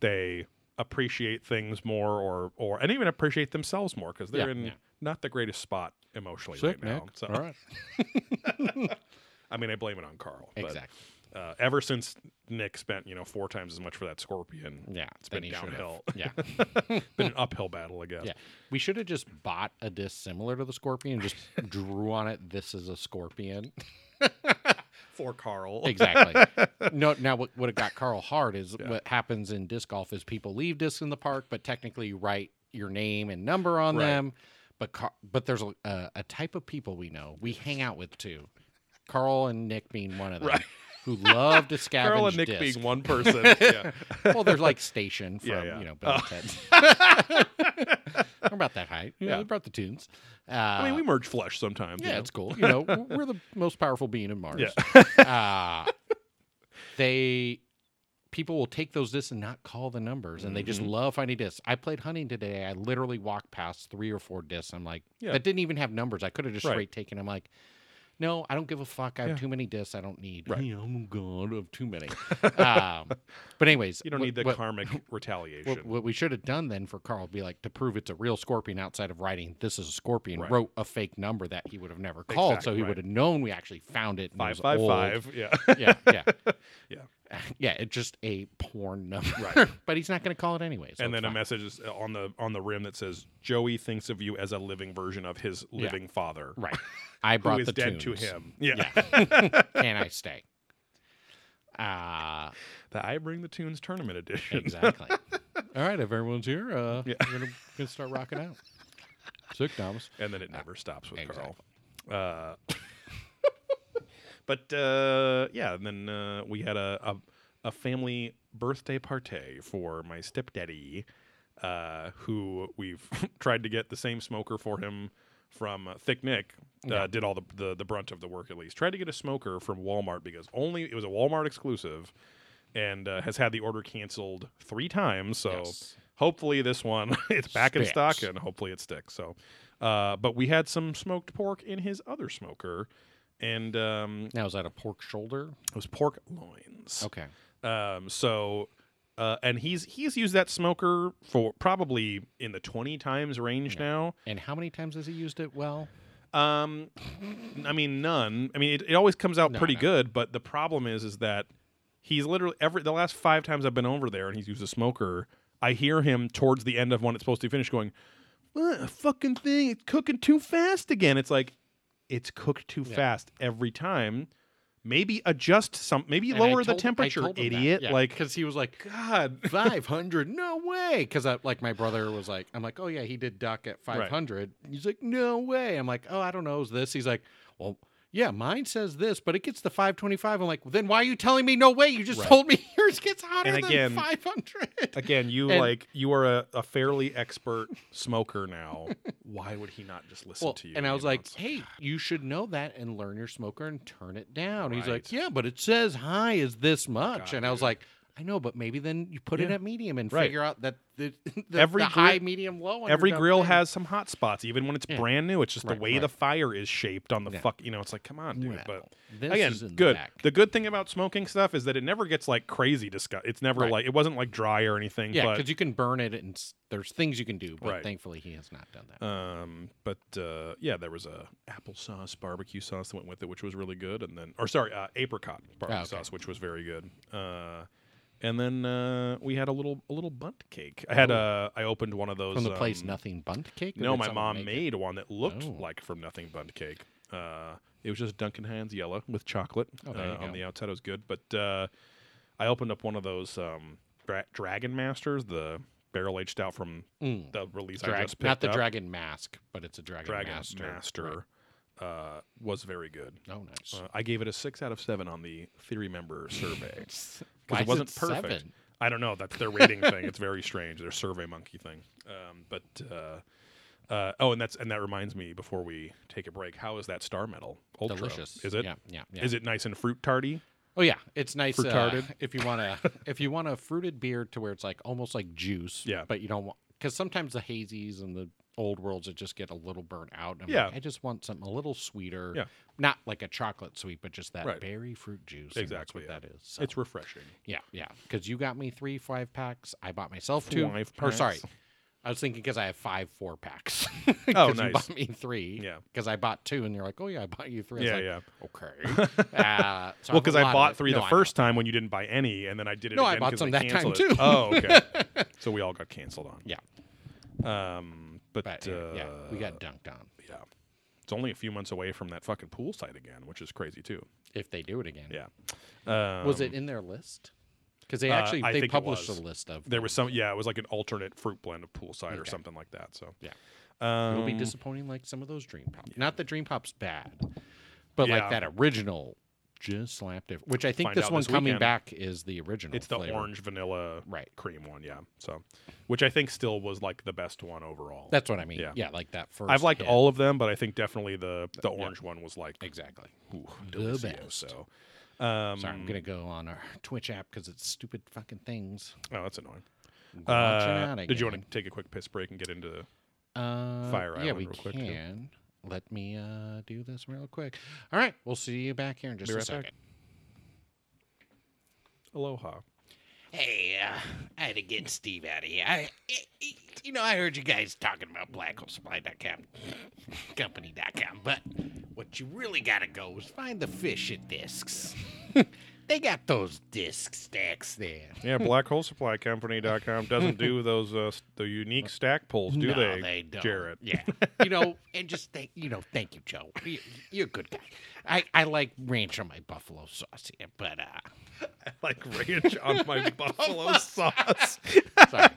they appreciate things more or or and even appreciate themselves more because they're Yeah, in yeah. not the greatest spot emotionally Sick right now. Nick. So All right. (laughs) (laughs) I mean I blame it on Carl. but, Exactly. uh, ever since Nick spent you know four times as much for that scorpion, Yeah. it's been downhill. Yeah. (laughs) been an uphill battle, I guess. Yeah. We should have just bought a disc similar to the scorpion, just (laughs) drew on it. This is a scorpion. (laughs) For Carl. Exactly. no, now what would have got Carl hard is what happens in disc golf is people leave discs in the park, but technically you write your name and number on Right. them. But Car- but there's a, a, a type of people we know we hang out with too. Carl and Nick being one of them, Right. who love to (laughs) scavenge Carl and Nick discs. being one person. yeah. (laughs) well, there's like station from Yeah, yeah. you know Oh. Bill and Ted. (laughs) We're about that height. Yeah, they brought the tunes. Uh, I mean, we merge flesh sometimes. you yeah, know? it's cool. You know, we're the most powerful being in Mars. Yeah. uh, they people will take those discs and not call the numbers, and they just Mhm. love finding discs. I played hunting today. I literally walked past three or four discs. I'm like, Yeah. that didn't even have numbers. I could have just Right. straight taken. I'm like, No, I don't give a fuck. I have Yeah. too many discs. I don't need. Right. Hey, I'm God of too many. (laughs) um, but anyways, You don't what- need the what, karmic (laughs) retaliation. what, what we should have done then for Carl would be like to prove it's a real scorpion outside of writing this is a scorpion. Right. Wrote a fake number that he would have never called, Exactly, so he right. would have known we actually found it. and it five was five old. five. Yeah. Yeah, yeah, (laughs) Yeah. (laughs) yeah. It's just a porn number, Right. (laughs) but he's not going to call it anyway. So and it's then a message is uh, on the on the rim that says Joey thinks of you as a living version of his Yeah. living father, Right. (laughs) I who brought is the dead tunes. to him. Yeah. Yeah. Can I stay? Uh the I Bring the Tunes tournament edition. exactly. All right, if everyone's here, uh, Yeah. we're gonna, gonna start rocking out. Sick, Thomas. and then it never stops with exactly. Carl. Uh, but uh, yeah, and then uh, we had a, a a family birthday party for my stepdaddy, uh, who we've (laughs) tried to get the same smoker for him from uh, Thick Nick. Uh, Yeah. Did all the, the the brunt of the work at least. Tried to get a smoker from Walmart because only it was a Walmart exclusive, and uh, has had the order canceled three times. So Yes. hopefully this one (laughs) it's back in stock and hopefully it sticks. So, uh, but we had some smoked pork in his other smoker, and um, Now is that a pork shoulder? it was pork loins. Okay. Um, so, uh, and he's he's used that smoker for probably in the twenty times range now. And how many times has he used it? Well, Um, I mean, none. I mean, it, it always comes out No, pretty no. good, but the problem is, is that he's literally every the last five times I've been over there and he's used a smoker. I hear him towards the end of when it's supposed to be finished, going, "What a fucking thing! It's cooking too fast again." It's like it's cooked too Yeah. fast every time. Maybe adjust some. Maybe and lower the told- I temperature, told him that, idiot. yeah, Like, because he was like God. (laughs) five hundred, no way. Because like my brother was like, I'm like, oh yeah, he did duck at five hundred. He's like, no way. I'm like, oh, I don't know, is this? He's like, well. Yeah, mine says this, but it gets the 525. I'm like, well, then why are you telling me no way? You just Right. told me (laughs) yours gets hotter And again- than 500. Again, you And- like you are a, a fairly expert smoker now. Why would he not just listen Well, to you? and I was like, hey, you should know that and learn your smoker and turn it down. He's like, yeah, but it says high is this much. God, and I was dude. like, I know, but maybe then you put it at medium and Right. figure out that the, (laughs) the, Every the high, medium, low. every grill thing. has some hot spots, even when it's Yeah. brand new. It's just Right, the way right. the fire is shaped on the Yeah. fuck. You know, it's like, come on, dude. But this again, is in the good. The good thing about smoking stuff is that it never gets like crazy disgust. It's never like it wasn't like dry or anything. Yeah, because you can burn it and s- there's things you can do, but thankfully he has not done that. Um, but uh, yeah, there was a applesauce barbecue sauce that went with it, which was really good, and then or sorry, uh, apricot barbecue okay. sauce, which was very good. Uh, and then uh, we had a little a little bunt cake. I had a I opened one of those Oh. From the place um, Nothing Bundt Cake? No, my mom make it? made one that looked Oh. like from Nothing Bundt Cake. Uh, it was just Duncan Hines yellow with chocolate Oh, uh, on the outside. It was good, but uh, I opened up one of those um, dra- Dragon Masters, the barrel aged out from Mm. the release I Drag- just picked not the up. Dragon Mask, but it's a Dragon, Dragon Master. Master, uh, was very good. Oh, nice. Uh, I gave it a six out of seven on the Theory member (laughs) survey because it wasn't perfect. seven? I don't know. That's their rating (laughs) thing. It's very strange. Their Survey Monkey thing. Um, but uh, uh, oh, and that's and that reminds me before we take a break. How is that Star Metal Ultra? Delicious. Is it? Yeah, yeah, yeah. Is it nice and fruit tarty? Oh yeah, it's nice. Uh, (laughs) if you want a if you want a fruited beer to where it's like almost like juice. Yeah. But you don't want because sometimes the hazies and the old worlds that just get a little burnt out. And I'm Yeah. like, I just want something a little sweeter. Yeah. Not like a chocolate sweet, but just that Right. berry fruit juice. Exactly, what yeah. that is. So, It's refreshing. yeah, yeah. Because you got me three five packs. I bought myself two. Five Or sorry. I was thinking because I have five four packs. (laughs) Oh, 'Cause You nice. bought me three. Yeah. Because I bought two, and you're like, "Oh yeah, I bought you three. Yeah, like, yeah. Okay. (laughs) Uh, so Well, because I bought three No, the first time when you didn't buy any, and then I did it No, I bought some that time, it. too. Oh, okay. (laughs) so we all got canceled on. Yeah. Um, but, But uh, yeah, yeah, we got dunked on. yeah. It's only a few months away from that fucking Poolside again, which is crazy too. If they do it again. Yeah. Um, Was it in their list? Because they uh, actually I they published a list of. There was some, yeah, it was like an alternate fruit blend of poolside or Okay. something like that. So Yeah. um, It'll be disappointing like some of those Dream Pop. Not that Dream Pop's bad, but Yeah. like that original just slapped it. Which I think this one this coming weekend. back is the original. It's the flavor. orange vanilla Right. cream one, yeah. So, which I think still was like the best one overall. That's what I mean. Yeah. Yeah, like that first. I've liked hit. all of them, but I think definitely the the orange one was like Exactly. ooh, The delicioso. Um, Sorry, I'm gonna go on our Twitch app because it's stupid fucking things. Oh, that's annoying. Uh, did you want to take a quick piss break and get into? Uh, Fire yeah, we real quick, too? Can. let me uh, do this real quick. All right, we'll see you back here in just Be a right back. second. Aloha. Hey, uh, I had to get Steve out of here. I, you know, I heard you guys talking about BlackHoleSupply.com, (laughs) company.com, but what you really gotta go is find the fish at discs. (laughs) they got those disc stacks there. Yeah, (laughs) blackholesupplycompany.com doesn't do (laughs) those uh, the unique stack pulls, do no, they, don't. Jarrett? Yeah, (laughs) you know, and just thank you know, thank you, Joe. You- You're a good guy. I, I like ranch on my buffalo sauce here, but uh, I like ranch on my buffalo sauce. Sorry.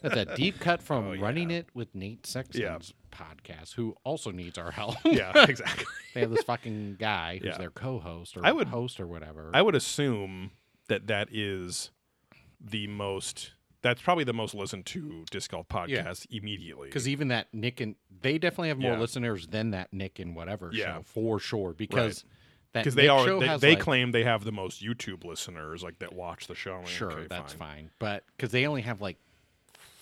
That's a deep cut from Oh, yeah. Running It with Nate Sexton's Yeah. Podcast, who also needs our help. (laughs) yeah, (laughs) exactly. they have this fucking guy who's Yeah. their co-host or I would- host or whatever. I would assume that that is the most. That's probably the most listened to disc golf podcast immediately. Because even that Nick and they definitely have more Yeah. listeners than that Nick and whatever Yeah. show for sure. Because because they are they, they like- claim they have the most YouTube listeners like that watch the show. Sure okay, that's fine. fine, but because they only have like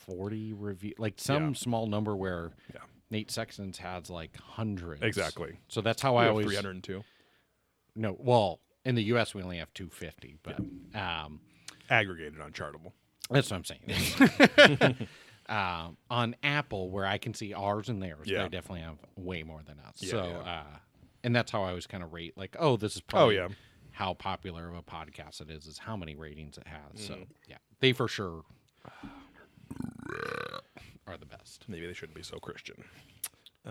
forty review, like some Yeah. small number where Yeah. Nate Sexton's has like hundreds. Exactly. So that's how We I have always 302 no. Well, in the U.S. we only have two fifty, but um, aggregated on Chartable. That's what I'm saying. um, (laughs) (laughs) on Apple, where I can see ours and theirs, Yeah. they definitely have way more than us. Yeah, so, yeah. Uh, and that's how I always kind of rate, like, oh, this is probably oh, yeah. how popular of a podcast it is, is how many ratings it has. So, Mm-hmm. yeah, they for sure (sighs) are the best. Maybe they shouldn't be so Christian.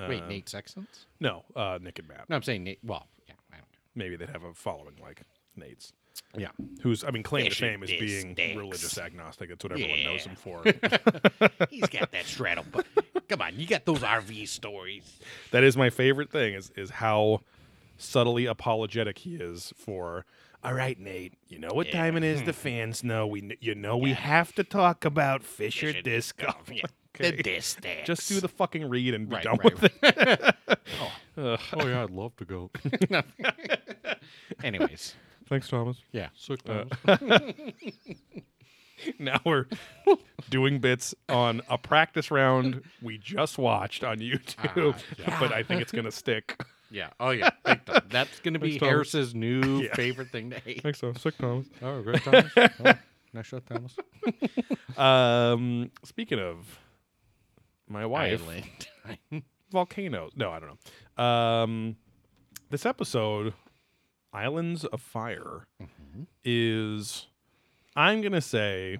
Wait, Uh, Nate Sexton's? No, uh, Nick and Matt. No, I'm saying Nate. Well, yeah, I don't Maybe they'd have a following like Nate's. know. Yeah. Who's, I mean, claim to Fish fame is being sticks. religious agnostic. That's what everyone knows Yeah. him for. (laughs) He's got that straddle. But (laughs) come on, you got those RV stories. that is my favorite thing is is how subtly apologetic he is for all right nate you know what time it is the fans know we kn- you know we have to talk about fisher Fisher disc disc golf Yeah. Okay. The disc stacks. just do the fucking read and be Right, done right, with it (laughs) oh. yeah, I'd love to go. (laughs) Anyways, thanks thomas yeah. (laughs) now we're doing bits on a practice round we just watched on youtube Ah, yeah. but i think it's gonna stick yeah. Oh yeah. Big time. That's gonna be Thanks, Thomas. Harris's new Yeah. favorite thing to hate. thanks thomas sick thomas Oh, great, Thomas. Oh, nice shot, Thomas. um speaking of my wife (laughs) volcanoes. No, I don't know. Um, this episode, Islands of Fire, is I'm gonna say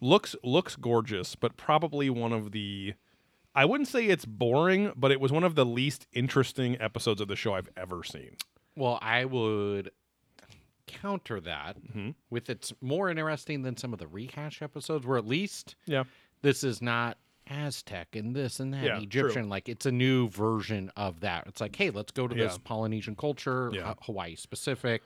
looks looks gorgeous, but probably one of the I wouldn't say it's boring, but it was one of the least interesting episodes of the show I've ever seen. well, I would counter that Mm-hmm. with it's more interesting than some of the rehash episodes, where at least Yeah, this is not Aztec and this and that Yeah, and true. Egyptian. Like it's a new version of that. It's like, hey, let's go to this Yeah. Polynesian culture, Yeah. Ha- Hawaii specific,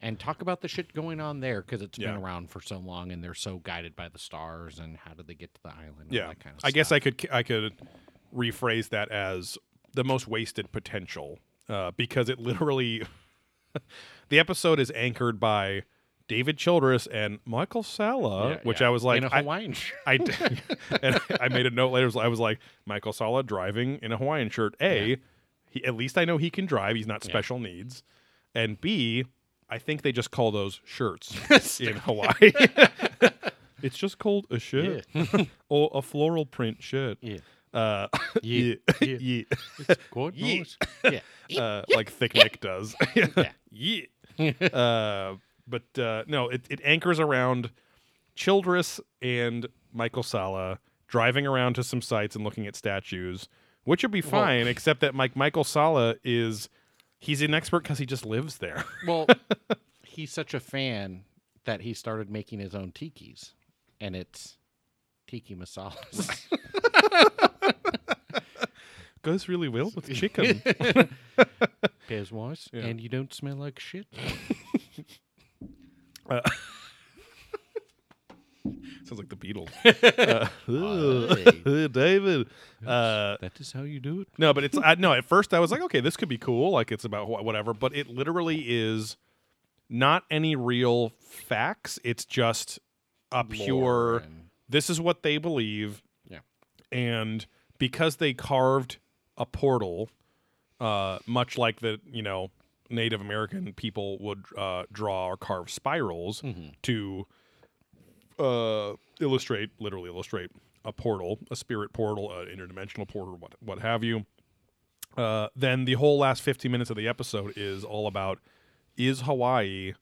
and talk about the shit going on there because it's been around for so long and they're so guided by the stars and how did they get to the island? yeah. that kind of I guess. I could I could rephrase that as the most wasted potential uh, because it literally (laughs) the episode is anchored by David Childress and Michael Salla, Yeah, which yeah. I was like, in a I, Hawaiian shirt. I, (laughs) (laughs) and I made a note later. I was like, Michael Salla driving in a Hawaiian shirt. A, Yeah. he at least I know he can drive. He's not Yeah. special needs. And B, I think they just call those shirts (laughs) in Hawaii. it's just called a shirt or a floral print shirt. Yeah. Uh, Yeah. yeah, Yeah. yeah. It's good. Yeah. Yeah. uh, like Thick Nick does. yeah. Uh, but uh, no, it, it anchors around Childress and Michael Salla driving around to some sites and looking at statues, which would be fine, except that Mike Michael Salla is he's an expert because he just lives there. (laughs) Well, he's such a fan that he started making his own tikis, and it's tiki masalas. (laughs) Goes really well with chicken. (laughs) Pairs wise, Yeah. and you don't smell like shit. (laughs) Sounds like the Beatles. (laughs) Hey. Uh, (laughs) David. Uh, That is how you do it. No, but it's I, no. At first, I was like, okay, this could be cool. Like it's about wh- whatever. But it literally is not any real facts. It's just a pure. And- This is what they believe, yeah. and because they carved a portal, uh, much like the you know Native American people would uh, draw or carve spirals to uh, illustrate, literally illustrate a portal, a spirit portal, an interdimensional portal, what what have you. Uh, then the whole last 15 minutes of the episode is all about is Hawaii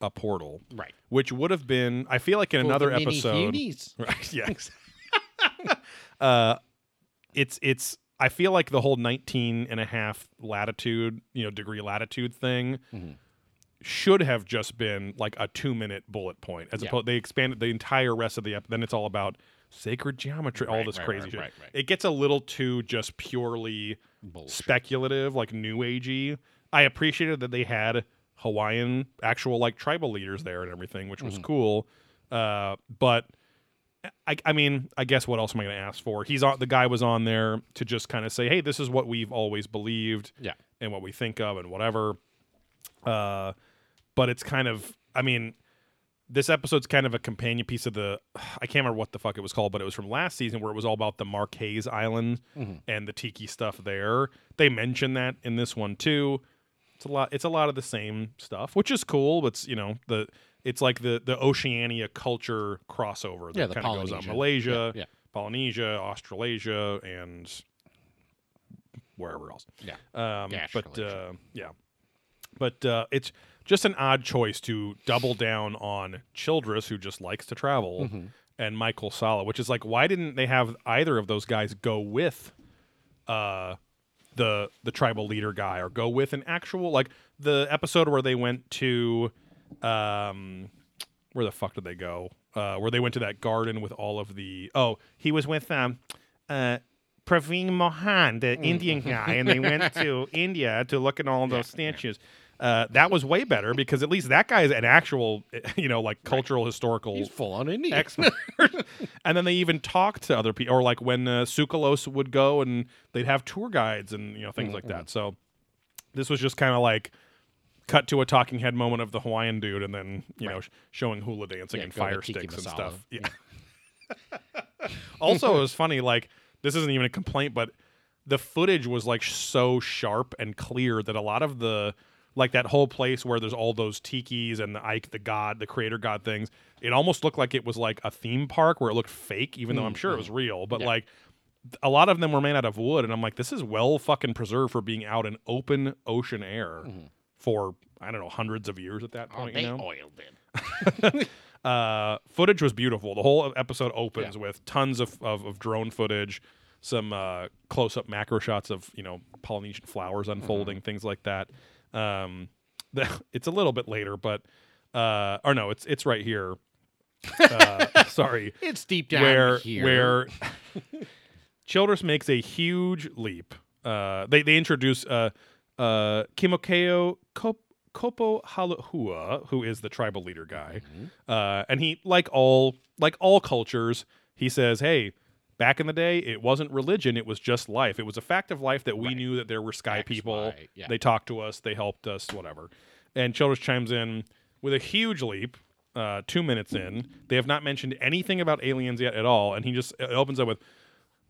a portal? Right. Which would have been, I feel like in For another episode. (laughs) Right. Yeah. (laughs) uh, it's it's. I feel like the whole 19 and a half latitude, you know, degree latitude thing Mhm. should have just been like a two minute bullet point. As Yeah. opposed, they expanded the entire rest of the ep. Then it's all about sacred geometry, all this right, crazy right, shit. right, right. It gets a little too just purely Bullshit. speculative, like new agey. I appreciated that they had Hawaiian actual like tribal leaders there and everything, which was Mm-hmm. cool. Uh, but I, I mean, I guess what else am I going to ask for? He's on. The guy was on there to just kind of say, "Hey, this is what we've always believed, Yeah. and what we think of, and whatever." Uh, but it's kind of, I mean, this episode's kind of a companion piece of the. I can't remember what the fuck it was called, but it was from last season where it was all about the Marquez Island and the tiki stuff there. They mention that in this one too. It's a lot. It's a lot of the same stuff, which is cool. But it's you know the. It's like the the Oceania culture crossover that Yeah, kind of goes on Malaysia, Yeah, yeah. Polynesia, Australasia, and wherever else. Yeah. Um, Yeah, but uh, yeah, but uh, it's just an odd choice to double down on Childress, who just likes to travel, Mm-hmm. and Michael Salla, which is like, why didn't they have either of those guys go with uh, the the tribal leader guy, or go with an actual like the episode where they went to um, where the fuck did they go? Uh, where they went to that garden with all of the oh, he was with um, uh, Praveen Mohan, the Indian guy, and they went to (laughs) India to look at all those statues. Uh, that was way better because at least that guy is an actual, (laughs) you know, like cultural historical He's full on Indian. expert. (laughs) and then they even talked to other people, or like when uh, Tsoukalos would go and they'd have tour guides and you know things like that. So this was just kind of like cut to a talking head moment of the Hawaiian dude, and then you know sh- showing hula dancing Yeah, and fire sticks and stuff. Yeah. (laughs) also, it was funny. Like this isn't even a complaint, but the footage was like so sharp and clear that a lot of the like that whole place where there's all those tikis and the Ike, the god, the creator god things. It almost looked like it was like a theme park where it looked fake, even though I'm sure it was real. But Yeah. like a lot of them were made out of wood, and I'm like, this is well fucking preserved for being out in open ocean air for I don't know hundreds of years at that Oh, point. they you know, oiled it. (laughs) uh, footage was beautiful. The whole episode opens Yeah. with tons of, of, of drone footage, some uh, close up macro shots of you know Polynesian flowers unfolding, Mm-hmm. things like that. Um, the, (laughs) it's a little bit later, but uh, or no, it's it's right here. Uh, (laughs) sorry, It's deep down where here. where Childress makes a huge leap. Uh, they they introduce uh, uh, Kimokeo Kop- Kopo Halahua, who is the tribal leader guy, Mm-hmm. uh, and he like all like all cultures, he says, "Hey." Back in the day, it wasn't religion; it was just life. It was a fact of life that we Right. knew that there were sky X, people. Y, yeah. They talked to us, they helped us, whatever. And Childress chimes in with a huge leap. Uh, two minutes in, they have not mentioned anything about aliens yet at all, and he just it opens up with, "I-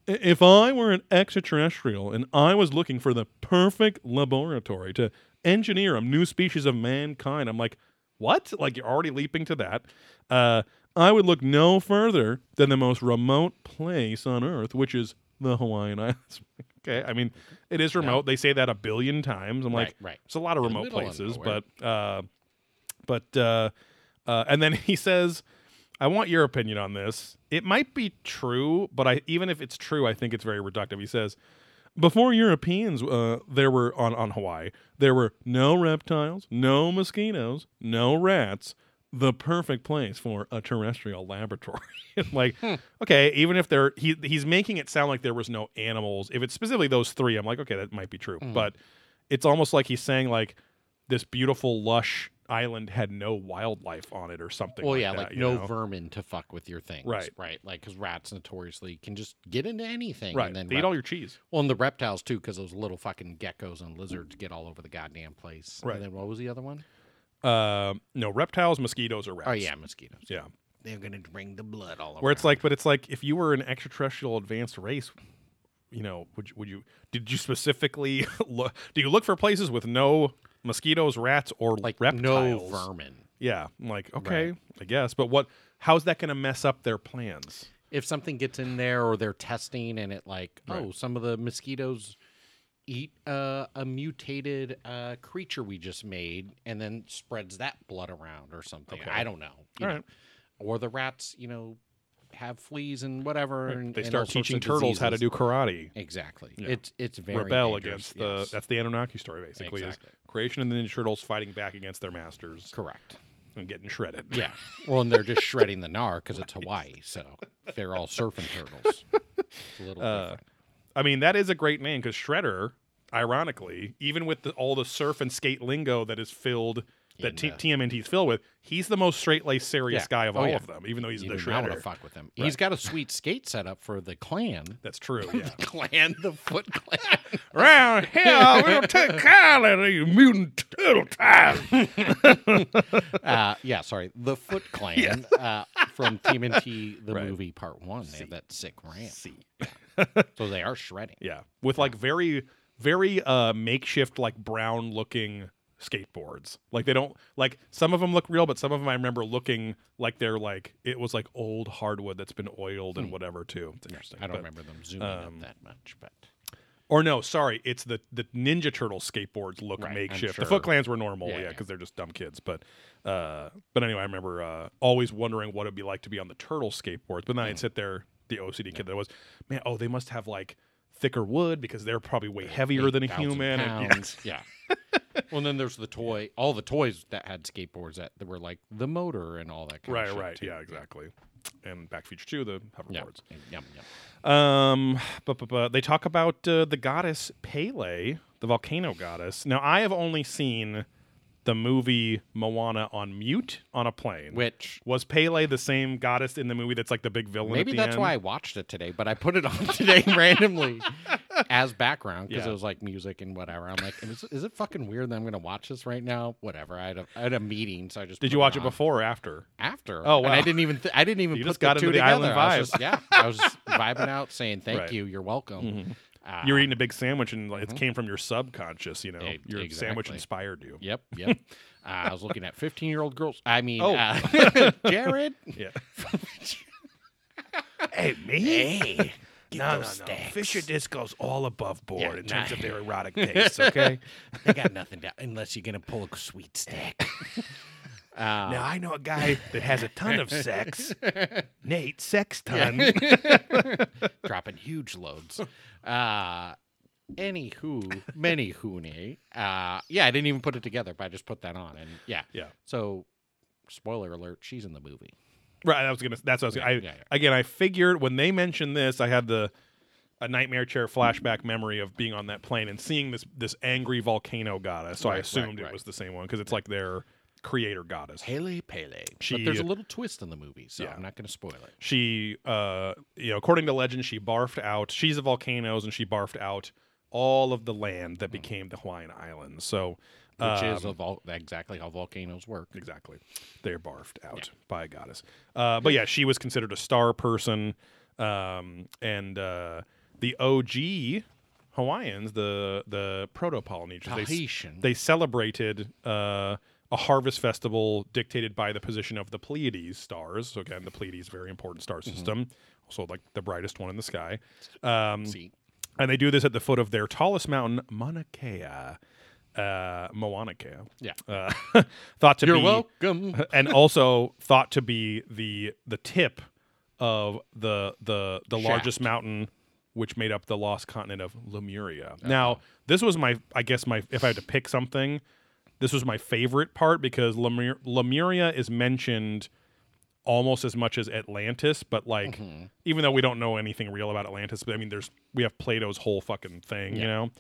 "If I were an extraterrestrial and I was looking for the perfect laboratory to engineer a new species of mankind," I'm like, "What? Like you're already leaping to that?" Uh, I would look no further than the most remote place on Earth, which is the Hawaiian (laughs) Islands. okay, I mean, it is remote. They say that a billion times. I'm like, Right, right. it's a lot of remote of places, but uh, but uh, uh, and then (laughs) he says, "I want your opinion on this. It might be true, but I even if it's true, I think it's very reductive." He says, "Before Europeans, uh, there were on on Hawaii, there were no reptiles, no mosquitoes, no rats." The perfect place for a terrestrial laboratory. (laughs) like, Hmm. okay, even if there, he he's making it sound like there was no animals. If it's specifically those three, I'm like, okay, that might be true. Hmm. But it's almost like he's saying like this beautiful lush island had no wildlife on it or something Well, like yeah, that, like no know? vermin to fuck with your things. Right. Right. Like, because rats notoriously can just get into anything. right And then they rep- eat all your cheese well, and the reptiles, too, because those little fucking geckos and lizards get all over the goddamn place. Right. And then what was the other one? uh, no reptiles mosquitoes or rats Oh, yeah, mosquitoes. yeah They're going to bring the blood all over. where it's like but it's like if you were an extraterrestrial advanced race you know, would you, would you did you specifically (laughs) look? Do you look for places with no mosquitoes, rats, or Like reptiles? no vermin. Yeah, I'm like okay, I guess, but what? How's that going to mess up their plans? If something gets in there or they're testing and it like, Right. oh, some of the mosquitoes eat uh, a mutated uh, creature we just made and then spreads that blood around or something. Okay. I don't know. you All know. right. Or the rats, you know, have fleas and whatever. And, They start teaching turtles how to do karate. Exactly. Yeah. It's it's very rebel dangerous, against the yes. that's the Anunnaki story basically Exactly. is creation of the Ninja Turtles fighting back against their masters correct. and getting shredded. Yeah. Well, and they're just (laughs) shredding the gnar because it's Hawaii, so they're all surfing turtles. It's a little Uh, different. I mean that is a great name because Shredder, ironically, even with the, all the surf and skate lingo that is filled that T- the- TMNT filled with, he's the most straight laced, serious Yeah. guy of Oh, all yeah. of them, even though he's You the do not want Shredder. to fuck with him. Right. He's got a sweet skate set up for the clan. That's true. (laughs) Yeah. Clan, the Foot (laughs) Clan. Around here, we'll take kindly to you mutant turtle time. (laughs) uh, yeah, sorry, the Foot Clan uh, from TMNT, the Right. movie Part One. They have that sick See. so they are shredding. Yeah, with like very, very uh makeshift, like brown looking skateboards. Like they don't like some of them look real, but some of them I remember looking like they're like it was like old hardwood that's been oiled and whatever too. It's interesting. Hmm. I don't but- remember them zooming um, up that much, but Or no, sorry, it's the the Ninja Turtle skateboards look Right, makeshift. The sure. Foot Clans were normal, Yeah, yeah, yeah. because they're just dumb kids. But uh, but anyway, I remember uh, always wondering what it'd be like to be on the turtle skateboards. But then Hmm. I'd sit there, the OCD kid that was, man, oh, they must have like thicker wood because they're probably way heavier than a human. and- pounds. Yeah. (laughs) well, then there's the toy. All the toys that had skateboards that, that were like the motor and all that. kind right, of shit, right, too. yeah, exactly. And Back Future Two, the Yeah. hoverboards. Yum, yum. Um, but, but, but they talk about uh, the goddess Pele, the volcano goddess. Now, I have only seen the movie Moana on mute on a plane. Which Was Pele the same goddess in the movie that's like the big villain? maybe at the that's end? why I watched it today, but I put it on (laughs) today randomly as background because Yeah. it was like music and whatever. I'm like, is, is it fucking weird that I'm to watch this right now? Whatever. I had a, I had a meeting, so I just Did you watch it on. before or after? after? Oh, And I didn't even th- I didn't even You put just got the two the together. island I just, yeah, I was just vibing out, saying thank Right. you, you're welcome. Uh, you were eating a big sandwich and like, it came from your subconscious. You know, E- your sandwich inspired you. Yep, (laughs) yep. uh, I was looking at 15 year old girls. I mean, Oh. uh, (laughs) Jared. Yeah. (laughs) hey, me? Hey, get No, no, those no. stacks. Fisher Disco's all above board Yeah, in terms nah. of their erotic tastes. Okay. I got nothing down unless you're gonna pull a sweet stack. Uh, Now I know a guy that has a ton of sex. (laughs) Nate Sex Ton. (laughs) dropping huge loads. Uh, anywho, many hooney. Uh, yeah, I didn't even put it together, but I just put that on, and yeah, Yeah. So, spoiler alert: she's in the movie. Right. I was gonna. That's what I was. Gonna, I, Yeah, yeah, yeah. Again, I figured when they mentioned this, I had the a nightmare chair flashback memory of being on that plane and seeing this this angry volcano goddess. So I Right, right, assumed it was the same one because it's like their creator goddess. Pele Pele. She- but there's a little twist in the movie, so Yeah. I'm not going to spoil it. She, uh, you know, according to legend, she barfed out. She's a volcanoes, and she barfed out all of the land that became the Hawaiian Islands. So, Mm. Which um, is a vol- exactly how volcanoes work. Exactly. They're barfed out by a goddess. Uh, but yeah, she was considered a star person. Um, and uh, the OG Hawaiians, the the proto Polynesians, they, they celebrated uh, a harvest festival dictated by the position of the Pleiades stars. So again, the Pleiades, very important star Mm-hmm. system, also like the brightest one in the sky. Um, See, and they do this at the foot of their tallest mountain, Mauna Kea, uh, Moana Kea. yeah. Uh, (laughs) thought to You're be welcome. (laughs) and also thought to be the the tip of the the the largest mountain which made up the lost continent of Lemuria. Now, this was my I guess my if I had to pick something, this was my favorite part because Lemur- Lemuria is mentioned almost as much as Atlantis, but like Mm-hmm. even though we don't know anything real about Atlantis, but I mean there's we have Plato's whole fucking thing, you know.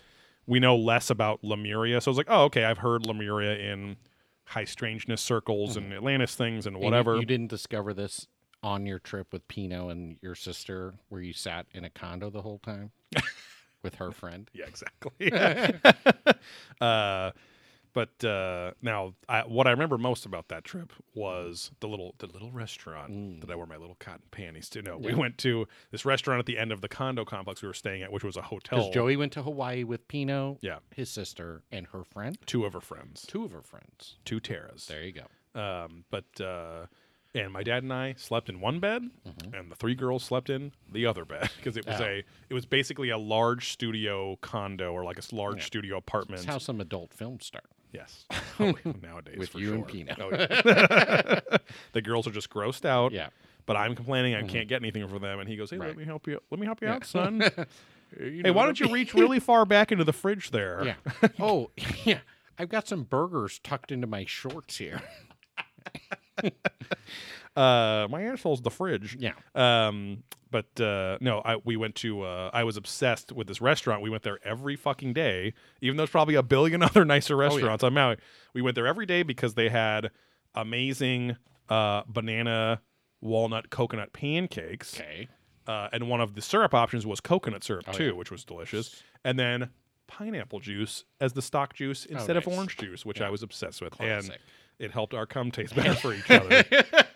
We know less about Lemuria. So I was like, "Oh, okay, I've heard Lemuria in high strangeness circles and Atlantis things and Mm-hmm. And you- whatever." You, didn't discover this on your trip with Pino and your sister, where you sat in a condo the whole time (laughs) with her friend. Yeah, exactly. (laughs) (laughs) uh, But uh, now, I, what I remember most about that trip was the little the little restaurant Mm. that I wore my little cotton panties to. No, we went to this restaurant at the end of the condo complex we were staying at, which was a hotel. Because Joey went to Hawaii with Pino, Yeah, his sister, and her friend, two of her friends, two of her friends. two Taras. There you go. Um, but uh, and my dad and I slept in one bed, Mm-hmm. and the three girls slept in the other bed (laughs) because it was Oh. a it was basically a large studio condo or like a large Yeah. studio apartment. That's how some adult films start. Yes, (laughs) Oh, nowadays With for you sure. and Pino. Oh, (laughs) yeah. (laughs) the girls are just grossed out. Yeah. But I'm complaining I mm-hmm. can't get anything for them, and he goes, "Hey, let me help you. Let me help you Yeah. out, son. Eh, hey, why don't you reach really far back into the fridge there? Yeah. oh, yeah. I've got some burgers tucked into my shorts here. Uh, my asshole's the fridge. Yeah. Um, but uh, no, I we went to. Uh, I was obsessed with this restaurant. We went there every fucking day, even though there's probably a billion (laughs) other nicer restaurants on Maui. We went there every day because they had amazing uh, banana, walnut, coconut pancakes. Okay. Uh, and one of the syrup options was coconut syrup Oh, too, yeah. which was delicious. And then pineapple juice as the stock juice instead of Oh, nice. orange juice, which. I was obsessed with, and Classic. it helped our cum taste better for each other. (laughs)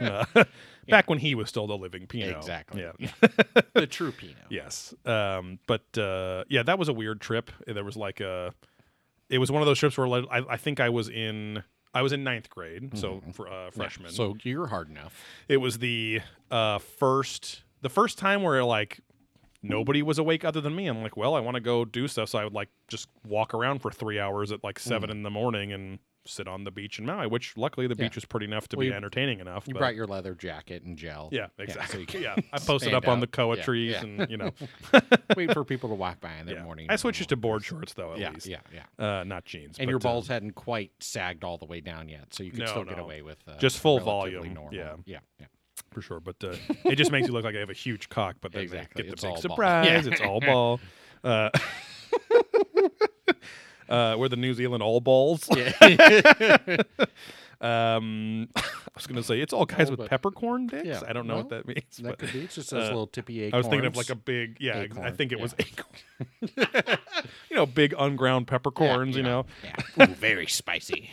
(laughs) Uh, Back when he was still the living Pinot. Exactly. Yeah. (laughs) the true Pinot. yes. Um, but uh, yeah, that was a weird trip. There was like a. It was one of those trips where like, I, I think I was in. I was in ninth grade, so for uh, Mm-hmm. Yeah, freshman. So you're hard enough. it was the uh, first the first time where like nobody was awake other than me. I'm like, well, I want to go do stuff, so I would like just walk around for three hours at like seven in the morning and sit on the beach in Maui. Which luckily the. Yeah. beach was pretty enough to Well, be you- entertaining enough. You but- brought your leather jacket and gel. yeah, exactly. you can (laughs) Yeah, I (laughs) posted up on the out. koa Yeah, trees, yeah. and you know, (laughs) Wait for people to walk by in the yeah. morning. I switched to board shorts though, at Yeah, least. yeah, yeah. Uh, not jeans. And but, your uh, balls hadn't quite sagged all the way down yet, so you could No, still get no. away with uh, Just full volume, Normal. yeah. yeah, yeah. for sure. But uh, it just makes you look like I have a huge cock. But then Exactly. get It's big surprise. Yeah. It's all ball. Uh, uh, we're the New Zealand all balls. (laughs) Um, (laughs) I was gonna say it's all guys Oh, with peppercorn dicks. Yeah, I don't know what that means. That but could be. It's just those uh, little tippy acorns. I was thinking of like a big, yeah. ex- I think it yeah. was acorn. (laughs) you know, big unground peppercorns. you know. Yeah. Ooh, very spicy.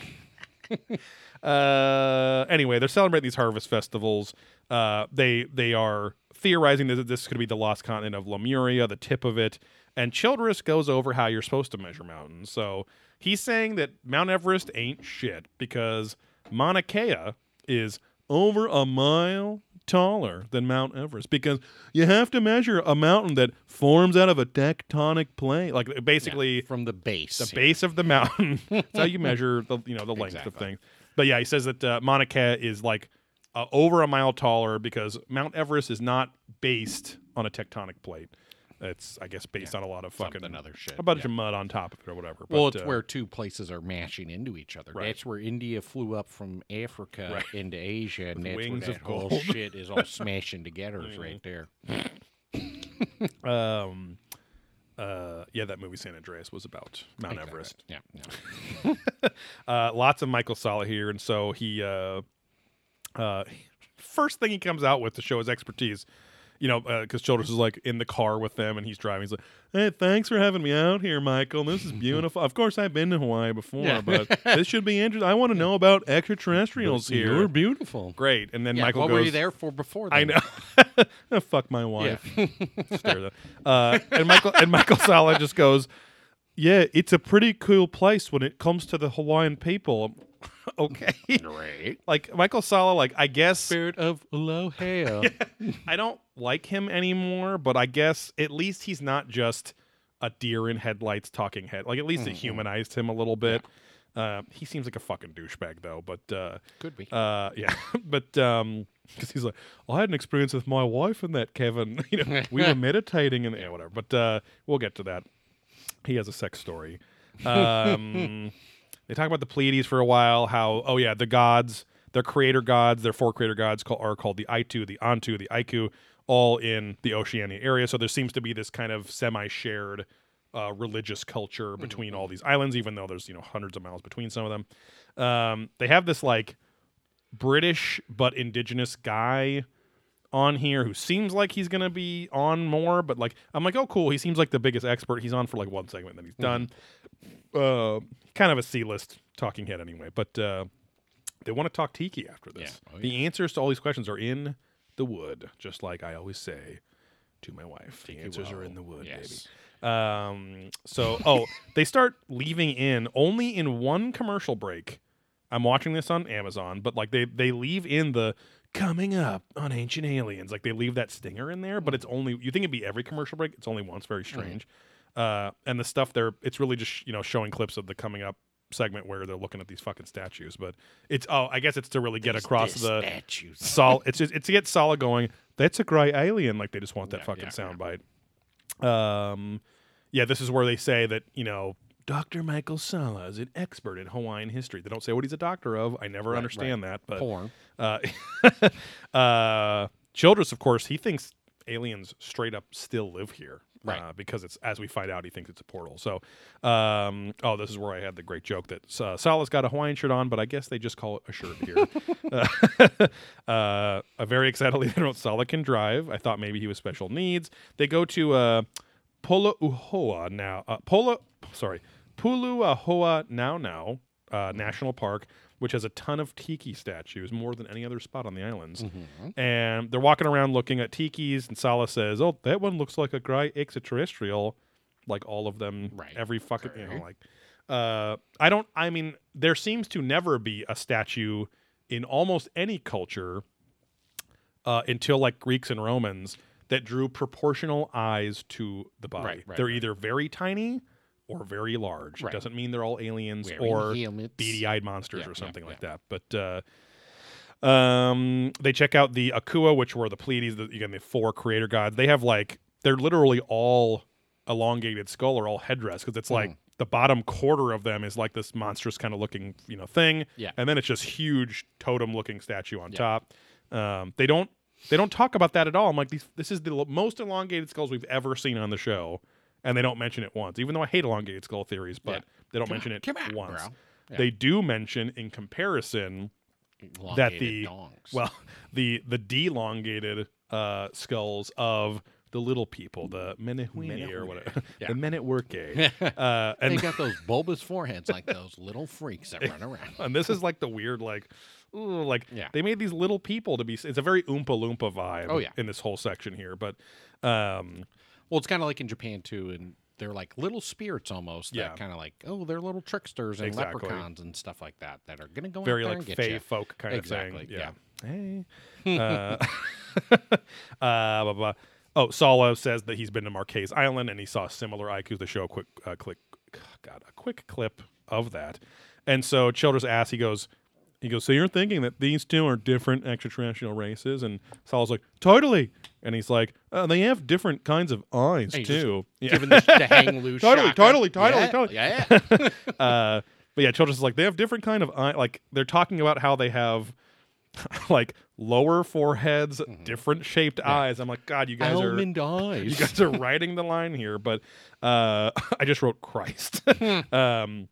Uh, anyway, they're celebrating these harvest festivals. Uh, they they are theorizing that this could be the lost continent of Lemuria, the tip of it. And Childress goes over how you're supposed to measure mountains. So he's saying that Mount Everest ain't shit because Mauna Kea is over a mile taller than Mount Everest because you have to measure a mountain that forms out of a tectonic plate. Like basically from the base. the base of the mountain. (laughs) That's how you measure the you know the length of things. But yeah, he says that uh, Mauna Kea is like uh, over a mile taller because Mount Everest is not based on a tectonic plate. It's I guess based on a lot of fucking Something other shit, a bunch yeah. of mud on top of it or whatever. Well, But, it's uh, where two places are mashing into each other. Right. That's where India flew up from Africa Right. (laughs) into Asia, and With that's where that of whole. Mm-hmm. (laughs) shit is all smashing together. Is right there. um, uh, yeah, that movie San Andreas was about Mount Exactly. Everest. Yeah. yeah. (laughs) Uh, lots of Michael Salla here, and so he uh, uh, first thing he comes out with to show his expertise, you know, because Childress is like in the car with them, and he's driving. He's like, "Hey, thanks for having me out here, Michael. This is (laughs) beautiful. of course, I've been to Hawaii before, Yeah. but this should be interesting. I want to know about extraterrestrials here. You're beautiful. Great." And then Yeah, Michael what goes, were you there for before? I know. (laughs) Oh, Fuck my wife. (laughs) Stare at that. Uh, and Michael and Michael Salla just goes, "Yeah, it's a pretty cool place when it comes to the Hawaiian people." (laughs) okay. Great. like Michael Salla, like I guess Spirit of aloha. (laughs) I don't like him anymore, but I guess at least he's not just a deer in headlights talking head. Like at least it humanized him a little bit. Uh, he seems like a fucking douchebag though, but uh, Could be. uh, yeah, (laughs) but um, because he's like, I had an experience with my wife and that Kevin. You know, we were meditating and yeah, whatever. But uh, we'll get to that. He has a sex story. Um, they talk about the Pleiades for a while. How oh yeah, the gods, their creator gods, their four creator gods call, are called the Aitu, the Antu, the Aiku, all in the Oceania area. So there seems to be this kind of semi-shared uh, religious culture between all these islands, even though there's you know hundreds of miles between some of them. Um, they have this like British but indigenous guy on here who seems like he's gonna be on more, but like I'm like, oh cool, he seems like the biggest expert. He's on for like one segment, then he's done. Uh, kind of a C list talking head anyway, but uh, they want to talk tiki after this. Yeah. Oh, The answers to all these questions are in the wood, just like I always say to my wife. the answers are in the wood, baby. Um, so, oh, (laughs) they start leaving in only in one commercial break. I'm watching this on Amazon, but like they they leave in the coming up on Ancient Aliens. Like they leave that stinger in there, but it's only you think it'd be every commercial break. It's only once. Very strange. Uh, and the stuff there, it's really just you know showing clips of the coming up segment where they're looking at these fucking statues. But it's oh, I guess it's to really get across the statues. sol it's just, it's to get solid going. That's a great alien. Like they just want that Yeah, fucking yeah, soundbite. Um, yeah, this is where they say that you know Dr. Michael Salla is an expert in Hawaiian history. They don't say what he's a doctor of. I never Right, understand that, but Porn. uh, (laughs) uh, Childress, of course, he thinks aliens straight up still live here. Right. Uh, because it's as we find out, he thinks it's a portal. So, um, oh, this is where I had the great joke that uh, Salla's got a Hawaiian shirt on, but I guess they just call it a shirt here. uh, (laughs) (laughs) uh, a very excitedly they wrote Salla can drive. I thought maybe he was special needs. They go to uh, Pola Uhoa now. Uh, Pola, sorry, Puluahoa Now Now uh, National Park, which has a ton of tiki statues, more than any other spot on the islands. Mm-hmm. And they're walking around looking at tikis, and Salla says, "Oh, that one looks like a gray extraterrestrial." Like all of them, Right. every fucking, you know, like. Uh, I don't. I mean, there seems to never be a statue in almost any culture uh, until like Greeks and Romans that drew proportional eyes to the body. Right, right, they're right. either very tiny or very large. Right. It doesn't mean they're all aliens Wearing or beady-eyed monsters Yeah, or yeah, something like yeah. that. But uh, um, they check out the Akua, which were the Pleiades. The, again, the four creator gods. They have like they're literally all elongated skull or all headdress because it's Hmm. like the bottom quarter of them is like this monstrous kind of looking you know thing, Yeah. and then it's just huge totem looking statue on Yeah. top. Um, they don't they don't talk about that at all. I'm like these, this is the most elongated skulls we've ever seen on the show, and they don't mention it once. Even though I hate elongated skull theories, but Yeah. they don't Come mention on, it come on, once. bro. Yeah. They do mention in comparison that the dongs. well (laughs) the the delongated uh, skulls of the little people, the Menehune or whatever, Yeah. (laughs) the Men at Work gay. (laughs) uh, they and got those bulbous foreheads like those little freaks that run around. and this is like the weird like. Ooh, like Yeah. they made these little people to be. It's a very oompa loompa vibe. Oh, yeah. in this whole section here, but um, Well, it's kind of like in Japan too, and they're like little spirits almost. Yeah. That kind of like oh, they're little tricksters and Exactly. leprechauns and stuff like that that are gonna go very like and get fey you. folk kind Exactly, of thing. Yeah. Hey. uh, (laughs) uh, blah, blah. Oh, Solo says that he's been to Marquez Island and he saw similar IQs. They show a quick, uh, click, God, a quick clip of that. And so Childress asks, he goes, he goes, so you're thinking that these two are different extraterrestrial races? And Solo's like, totally. And he's like, uh, they have different kinds of eyes Hey, just too. Yeah. Giving the, the hang (laughs) loose. Totally, shotgun. totally, totally, yeah, totally. Yeah. (laughs) uh, but yeah, Childress is like they have different kind of eye. Like they're talking about how they have (laughs) like lower foreheads, different shaped eyes. I'm like, God, you guys are Almond eyes. you guys are writing the line here. But uh, I just wrote Christ. um,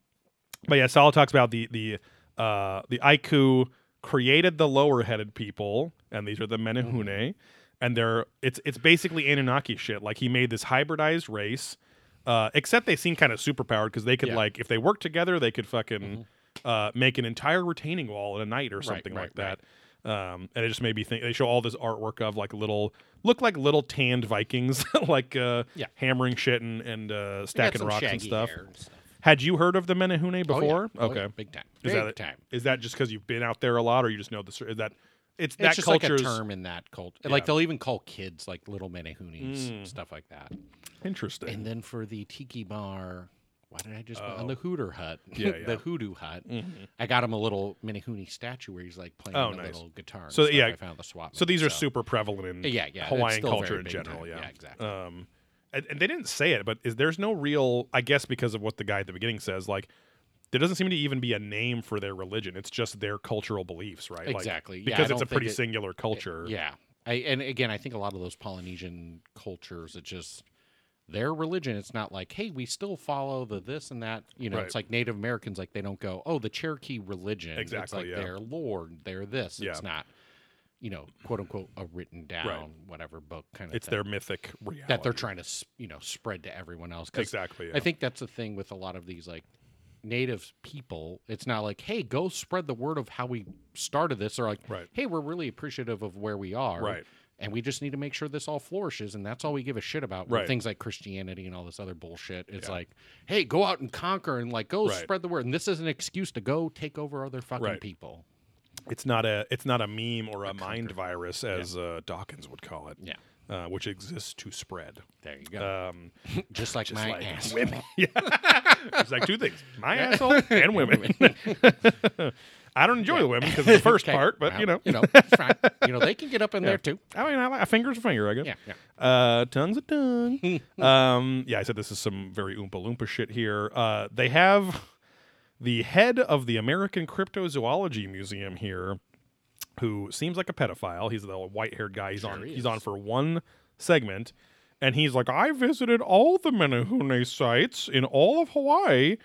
but yeah, Salla talks about the the uh, the Aiku created the lower headed people, and these are the Menehune, and they're it's it's basically Anunnaki shit. Like he made this hybridized race. Uh, except they seem kind of superpowered because they could Yeah. like if they work together they could fucking uh, make an entire retaining wall in a night or something right, like that. Um, and it just made me think. They show all this artwork of like little look like little tanned Vikings, (laughs) like uh, Yeah. hammering shit and, and uh, stacking rocks and stuff. and stuff. Had you heard of the Menehune Oh, yeah. before? Oh, okay, yeah. Big time. Is Big that time. is that just because you've been out there a lot, or you just know the is that it's It's that just like a term in that culture. Yeah. Like they'll even call kids like little menehunis, Mm. stuff like that. interesting. And then for the tiki bar, why did I just Oh. on the Hooter hut? Yeah, yeah. (laughs) the hoodoo hut. Mhm. I got him a little Menehune statue where he's like playing Oh, a nice. little guitar. So, yeah, I found the swap. So these are super prevalent in Yeah, yeah, Hawaiian culture in general. time. Yeah, Yeah, exactly. Um, and, and they didn't say it, but is there's no real? I guess because of what the guy at the beginning says, like there doesn't seem to even be a name for their religion. It's just their cultural beliefs, right? Like, Exactly. Yeah, because it's a pretty it- singular culture. Yeah. I, and again, I think a lot of those Polynesian cultures, it just their religion. It's not like, hey, we still follow the this and that. You know, Right. it's like Native Americans, like they don't go, oh, the Cherokee religion. Exactly, It's like yeah. their Lord, they're this. Yeah. It's not. You know, quote unquote, a written down whatever book kind of. It's their mythic reality that they're trying to you know spread to everyone else. exactly. I think that's the thing with a lot of these like native people. It's not like, hey, go spread the word of how we started this. They're like, Right. hey, we're really appreciative of where we are. Right. And we just need to make sure this all flourishes, and that's all we give a shit about. Right. Things like Christianity and all this other bullshit. It's Yeah. like, hey, go out and conquer and like go Right. spread the word. And this is an excuse to go take over other fucking Right. people. It's not a it's not a meme or a, A mind virus as uh, Dawkins would call it. Yeah. Uh, which exists to spread. There you go. Um, (laughs) just like just my like ass. women. (laughs) yeah. it's like two things: my asshole and (laughs) women. I don't enjoy the women because of the first Okay, part, but well, you know, you know, fine. You know, they can get up in Yeah. there too. I mean, I like, a finger's a finger, I guess. Yeah, yeah. Uh, tongue's a tongue. um, yeah, I said this is some very oompa loompa shit here. Uh, they have the head of the American Cryptozoology Museum here, who seems like a pedophile. He's the white haired guy. He's Sure on. he He's on for one segment, and he's like, I visited all the Menehune sites in all of Hawaii.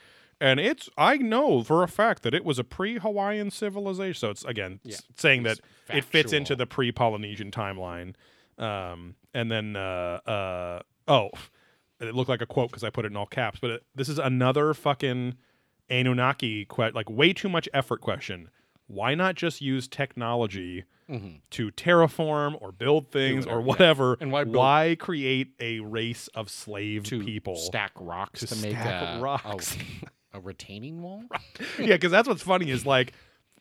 And it's I know for a fact that it was a pre-Hawaiian civilization. So it's again Yeah. saying that It's it fits into the pre-Polynesian timeline. Um, and then uh, uh, oh, it looked like a quote because I put it in all caps. But it, this is another fucking Anunnaki que- like way too much effort question. Why not just use technology mm-hmm. to terraform or build things or whatever, yeah. And why build- why create a race of slave to people? stack rocks To to, make stack a, rocks. a, (laughs) a retaining wall. (laughs) yeah, because that's what's funny is like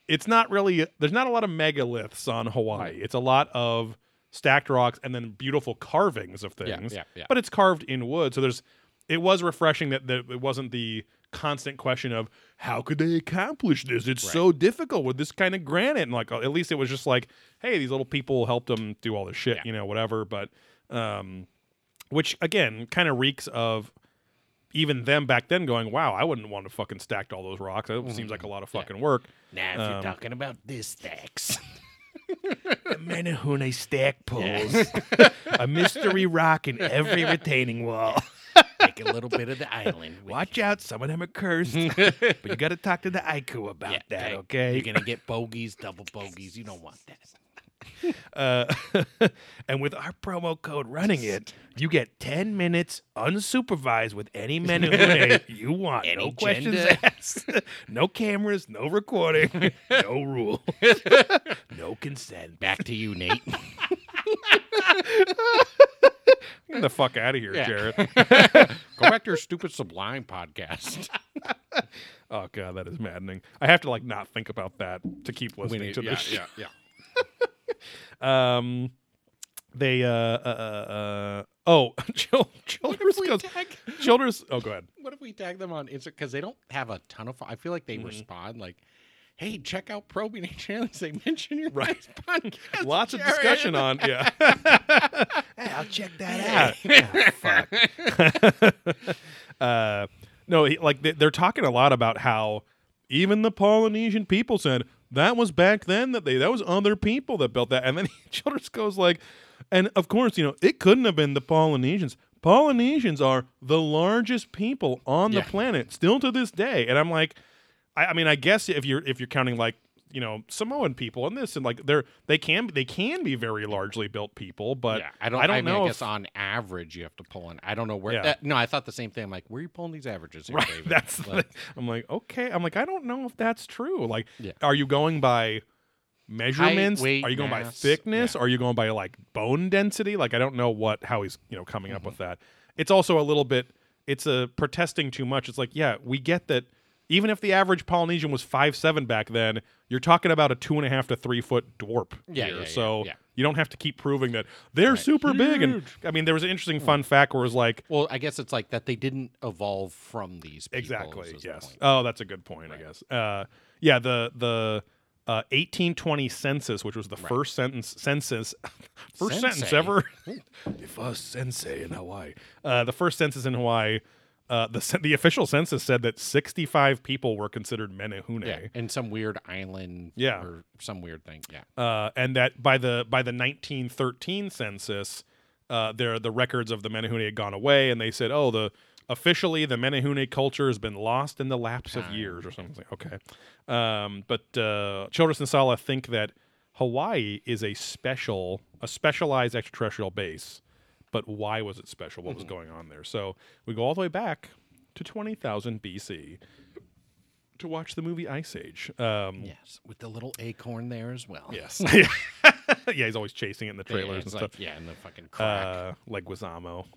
it's not really there's not a lot of megaliths on Hawaii. It's a lot of stacked rocks and then beautiful carvings of things. Yeah, yeah, yeah. But it's carved in wood, so there's it was refreshing that, that it wasn't the constant question of how could they accomplish this? It's so difficult with this kind of granite. And like at least it was just like, hey, these little people helped them do all this shit, Yeah. you know, whatever. But um, which again kind of reeks of even them back then going, wow, I wouldn't want to fucking stacked all those rocks. That seems like a lot of fucking work. Now, if Um, you're talking about this stacks, (laughs) The Menehune stack pulls (laughs) a mystery rock in every retaining wall. A little bit of the island. with Watch out, some of them are cursed. (laughs) but you got to talk to the Aiku about you. that, okay? You're gonna get bogeys, double bogeys. You don't want that. (laughs) Uh, (laughs) and with our promo code running it, you get 10 minutes unsupervised with any Menehune you want. no Any questions gender. asked. no cameras, no recording, no rules, no consent. Back to you, Nate. Get the fuck out of here, Yeah. Jared. (laughs) Go back to your stupid Sublime podcast. (laughs) Oh god, that is maddening. I have to like not think about that to keep listening to yeah, this. yeah, yeah. (laughs) Um, they uh uh uh, uh oh, Chil- Childress we goes. tag- Childress. Oh, go ahead. What if we tag them on Instagram? Because they don't have a ton of. fo- I feel like they Mm-hmm. respond like, "Hey, check out Probing H Aliens. They mention your Right. podcast. Lots of discussion on yeah. hey, I'll check that Yeah. out. (laughs) fuck. (laughs) uh, no, like they, they're talking a lot about how even the Polynesian people said that was back then that they that was other people that built that, and then (laughs) Childress goes like, and of course you know it couldn't have been the Polynesians. Polynesians are the largest people on Yeah. the planet still to this day, and I'm like, I, I mean, I guess if you're if you're counting like you know Samoan people and this and like they're they can they can be very largely built people, but yeah, I don't. I don't mean, know I if- guess on average you have to pull in. I don't know where. Yeah. uh, no, I thought the same thing. I'm like, where are you pulling these averages? Here, Right. (laughs) David? That's Like. I'm like, okay. I'm like, I don't know if that's true. Like, Yeah. are you going by measurements? weight, are you going by thickness? yeah. Are you going by like bone density? Like, I don't know what how he's you know coming Mm-hmm. up with that. It's also a little bit. It's a protesting too much. It's like, yeah, we get that. Even if the average Polynesian was five seven back then, you're talking about a two and a half to three foot dwarf Yeah, here. yeah, yeah, so yeah. you don't have to keep proving that they're super big. And I mean, there was an Hmm. interesting fun fact where it was like, well, I guess it's like that. They didn't evolve from these. People, Exactly. Yes. Oh, that's a good point. I guess. Uh, yeah. The the uh, 1820 census, which was the first sentence census, (laughs) first sentence ever. (laughs) the first sensei in Hawaii. Uh, the first census in Hawaii. Uh, the the official census said that 65 people were considered menehune. Yeah, in some weird island. Yeah. or some weird thing. Yeah. uh, and that by the by the 1913 census, uh, there the records of the Menehune had gone away, and they said, "Oh, the officially the Menehune culture has been lost in the lapse of years or something." Like, okay, um, but uh, Childress and Salla think that Hawaii is a special, a specialized extraterrestrial base. But why was it special? What was going on there? So we go all the way back to 20,000 BC to watch the movie Ice Age. Um, Yes, with the little acorn there as well. Yes. (laughs) (laughs) yeah, he's always chasing it in the Yeah, trailers and it's stuff. like, yeah, and the fucking crack. Uh, like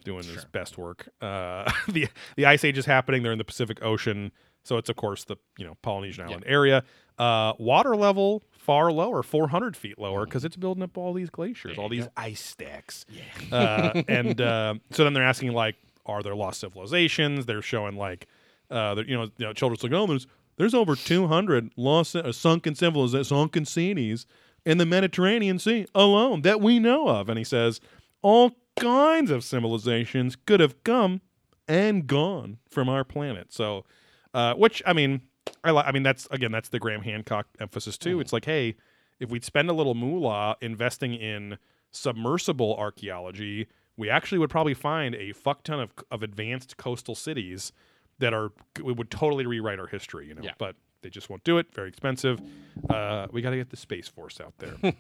doing his best work. Uh, (laughs) the the ice age is happening. They're in the Pacific Ocean, so it's of course the you know Polynesian island area. Uh, water level far lower, 400 feet lower, because it's building up all these glaciers, Mm-hmm. All these ice stacks. yeah. Uh, and uh, so then they're asking like, are there lost civilizations? They're showing like, uh, you know, you know, children's like, oh, there's there's over 200 lost uh, sunken civilizations, sunken cities in the Mediterranean Sea alone that we know of. And he says all kinds of civilizations could have come and gone from our planet. So, uh, which I mean, I li- I mean that's again that's the Graham Hancock emphasis too. It's like, hey, if we'd spend a little moolah investing in submersible archaeology, we actually would probably find a fuck ton of of advanced coastal cities that are we would totally rewrite our history, you know. Yeah. But they just won't do it. Very expensive. Uh, we got to get the space force out there.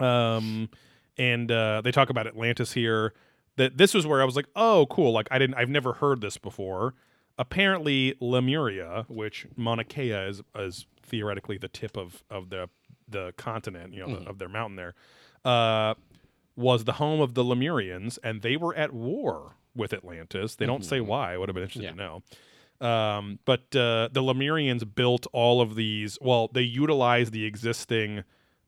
(laughs) um, and uh, they talk about Atlantis here. That this was where I was like, oh, cool. Like I didn't, I've never heard this before. Apparently, Lemuria, which Mauna Kea is, is theoretically the tip of of the the continent, you know, the, of their mountain there, uh, was the home of the Lemurians, and they were at war with Atlantis. They don't say why. I would have been interested to know. Um, but uh, the Lemurians built all of these. Well, they utilized the existing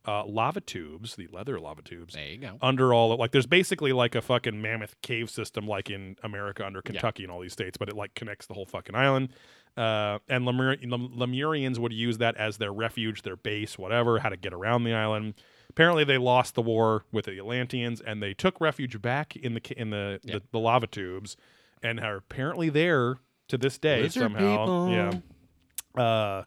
uh, lava tubes, the leather lava tubes, There you go. under all of, like. There's basically like a fucking mammoth cave system, like in America under Kentucky and all these states, but it like connects the whole fucking island. Uh, and Lemur- Lemurians would use that as their refuge, their base, whatever, how to get around the island. Apparently, they lost the war with the Atlanteans, and they took refuge back in the in the, Yeah. the, the lava tubes, and are apparently there to this day Lizard somehow. people. Yeah. Uh,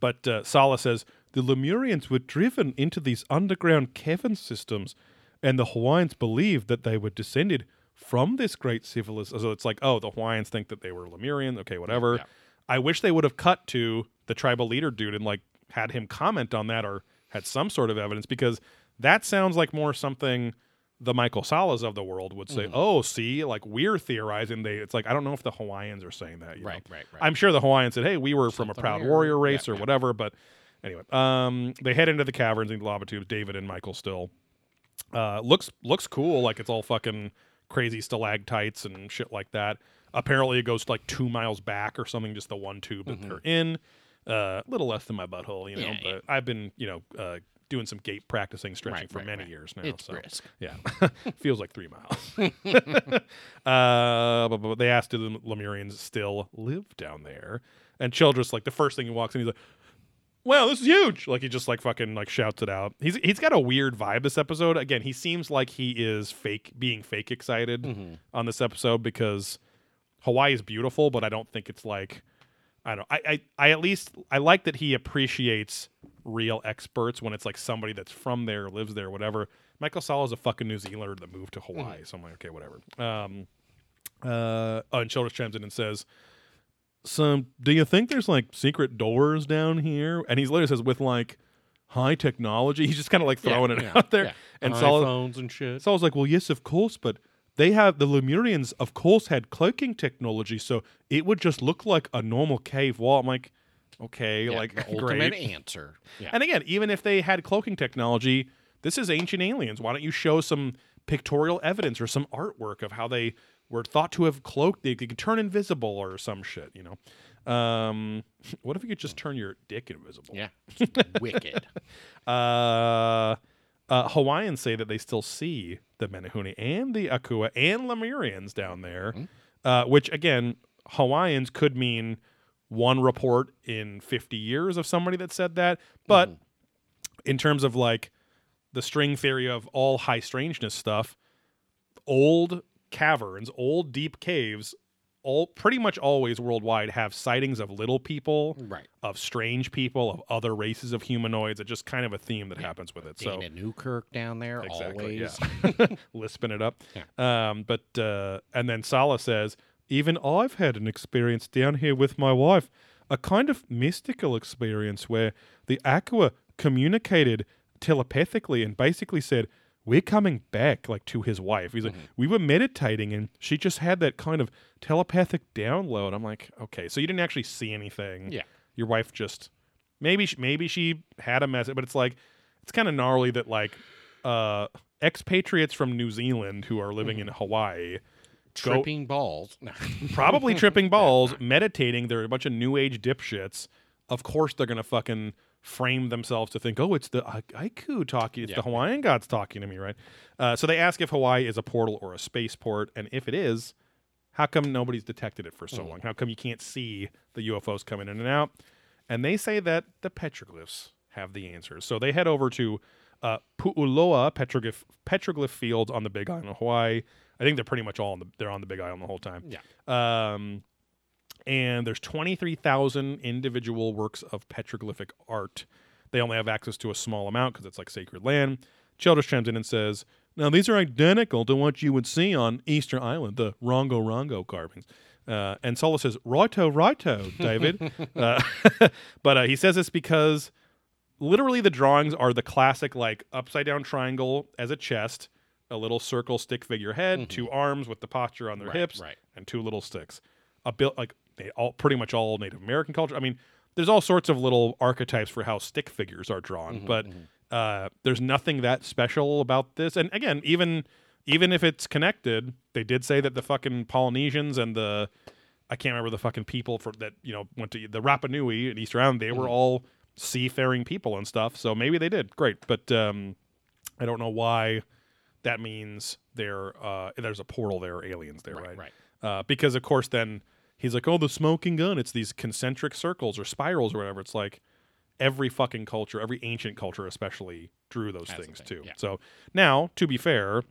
but uh, Salla says the Lemurians were driven into these underground cavern systems, and the Hawaiians believed that they were descended from this great civilization. So it's like, oh, the Hawaiians think that they were Lemurian. Okay, whatever. Yeah. I wish they would have cut to the tribal leader dude and like had him comment on that or had some sort of evidence because that sounds like more something the Michael Sallas of the world would say. Mm-hmm. Oh, see, like we're theorizing. They, it's like I don't know if the Hawaiians are saying that. you know? Right, right, right. I'm sure the Hawaiians said, "Hey, we were from a proud warrior race Yeah, or yeah. whatever." But anyway, um, they head into the caverns and the lava tubes. David and Michael still uh, looks looks cool. Like it's all fucking crazy stalactites and shit like that. Apparently, it goes like two miles back or something. Just the one tube that they're in. A little less than my butthole, you know. Mm-hmm. Yeah, but I've been, you know, uh, doing some gate practicing stretching Right, for right, many right. years now. It's so. brisk. Yeah, (laughs) feels like three miles. (laughs) (laughs) uh, but, but they asked, do the Lemurians still live down there? And Childress, like the first thing he walks in, he's like, "Wow, this is huge!" Like he just like fucking like shouts it out. He's he's got a weird vibe this episode. Again, he seems like he is fake, being fake excited Mm-hmm. on this episode because Hawaii is beautiful, but I don't think it's like. I don't. I, I I at least I like that he appreciates real experts when it's like somebody that's from there, lives there, whatever. Michael Salla is a fucking New Zealander that moved to Hawaii, so I'm like, okay, whatever. Um, uh, oh, and Childress chimes in and says, "So, do you think there's like secret doors down here?" And he literally says, "With like high technology." (laughs) He's just kind of like throwing it yeah, out there. yeah. And Salla, iPhones and shit. so I was like, well, yes, of course, but they have the Lemurians, of course, had cloaking technology, so it would just look like a normal cave wall. I'm like, okay, Yeah, like the (laughs) ultimate great. answer. Yeah. And again, even if they had cloaking technology, this is ancient aliens. Why don't you show some pictorial evidence or some artwork of how they were thought to have cloaked? They, could turn invisible or some shit, you know. Um, (laughs) what if you could just turn your dick invisible? yeah. (laughs) Wicked. Uh, uh, Hawaiians say that they still see the Menehune and the Akua and Lemurians down there, uh, which again, Hawaiians could mean one report in 50 years of somebody that said that. But in terms of like the string theory of all high strangeness stuff, old caverns, old deep caves, all pretty much always worldwide have sightings of little people Right. of strange people, of other races of humanoids. It's just kind of a theme that happens with it. So Dana Newkirk down there exactly, always. yeah, (laughs) lisping it up. Um, but uh, and then Salla says, even I've had an experience down here with my wife, a kind of mystical experience where the Akua communicated telepathically and basically said, "We're coming back," like to his wife. He's like, "We were meditating, and she just had that kind of telepathic download." I'm like, "Okay, so you didn't actually see anything. Yeah. your wife just maybe she, maybe she had a message, but it's like it's kind of gnarly that like uh expatriates from New Zealand who are living in Hawaii." go- Tripping balls. (laughs) Probably tripping balls, (laughs) meditating. They're a bunch of new age dipshits. Of course, they're gonna fucking frame themselves to think, oh, it's the I- Aiku talking, it's Yeah. the Hawaiian gods talking to me, right? Uh, so they ask if Hawaii is a portal or a spaceport, and if it is, how come nobody's detected it for so long? How come you can't see the UFOs coming in and out? And they say that the petroglyphs have the answers. So they head over to uh, Pu'uloa petroglyph petroglyph fields on the Big Island of Hawaii. I think they're pretty much all on the they're on the Big Island the whole time. Yeah. Um, and there's 23,000 individual works of petroglyphic art. They only have access to a small amount because it's like sacred land. Childress chimes in and says, Now, these are identical to what you would see on Easter Island, the Rongo Rongo carvings. Uh, and Solo says, Righto, righto, David. (laughs) uh, (laughs) but uh, he says this because literally the drawings are the classic, like, upside down triangle as a chest, a little circle stick figure head, two arms with the posture on their Right, hips, right. and two little sticks. A bit like all pretty much all Native American culture. I mean, there's all sorts of little archetypes for how stick figures are drawn, Mm-hmm, but uh, there's nothing that special about this. And again, even even if it's connected, they did say that the fucking Polynesians and the I can't remember the fucking people for that you know went to the Rapa Nui and Easter Island. They Mm-hmm. were all seafaring people and stuff. So maybe they did great, but um, I don't know why that means there uh, there's a portal there, aliens there, right? Right, right. Uh, because of course then he's like, oh, the smoking gun. It's these concentric circles or spirals or whatever. It's like every fucking culture, every ancient culture especially, drew those things thing, too. yeah. So now, to be fair,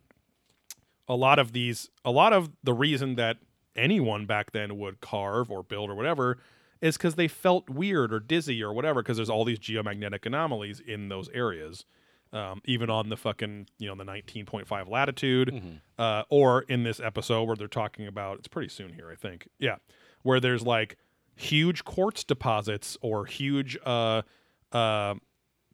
a lot of these, a lot of the reason that anyone back then would carve or build or whatever is because they felt weird or dizzy or whatever because there's all these geomagnetic anomalies in those areas. Um, even on the fucking you know the 19.5 latitude, Mm-hmm. uh, or in this episode where they're talking about it's pretty soon here I think yeah where there's like huge quartz deposits or huge uh, uh,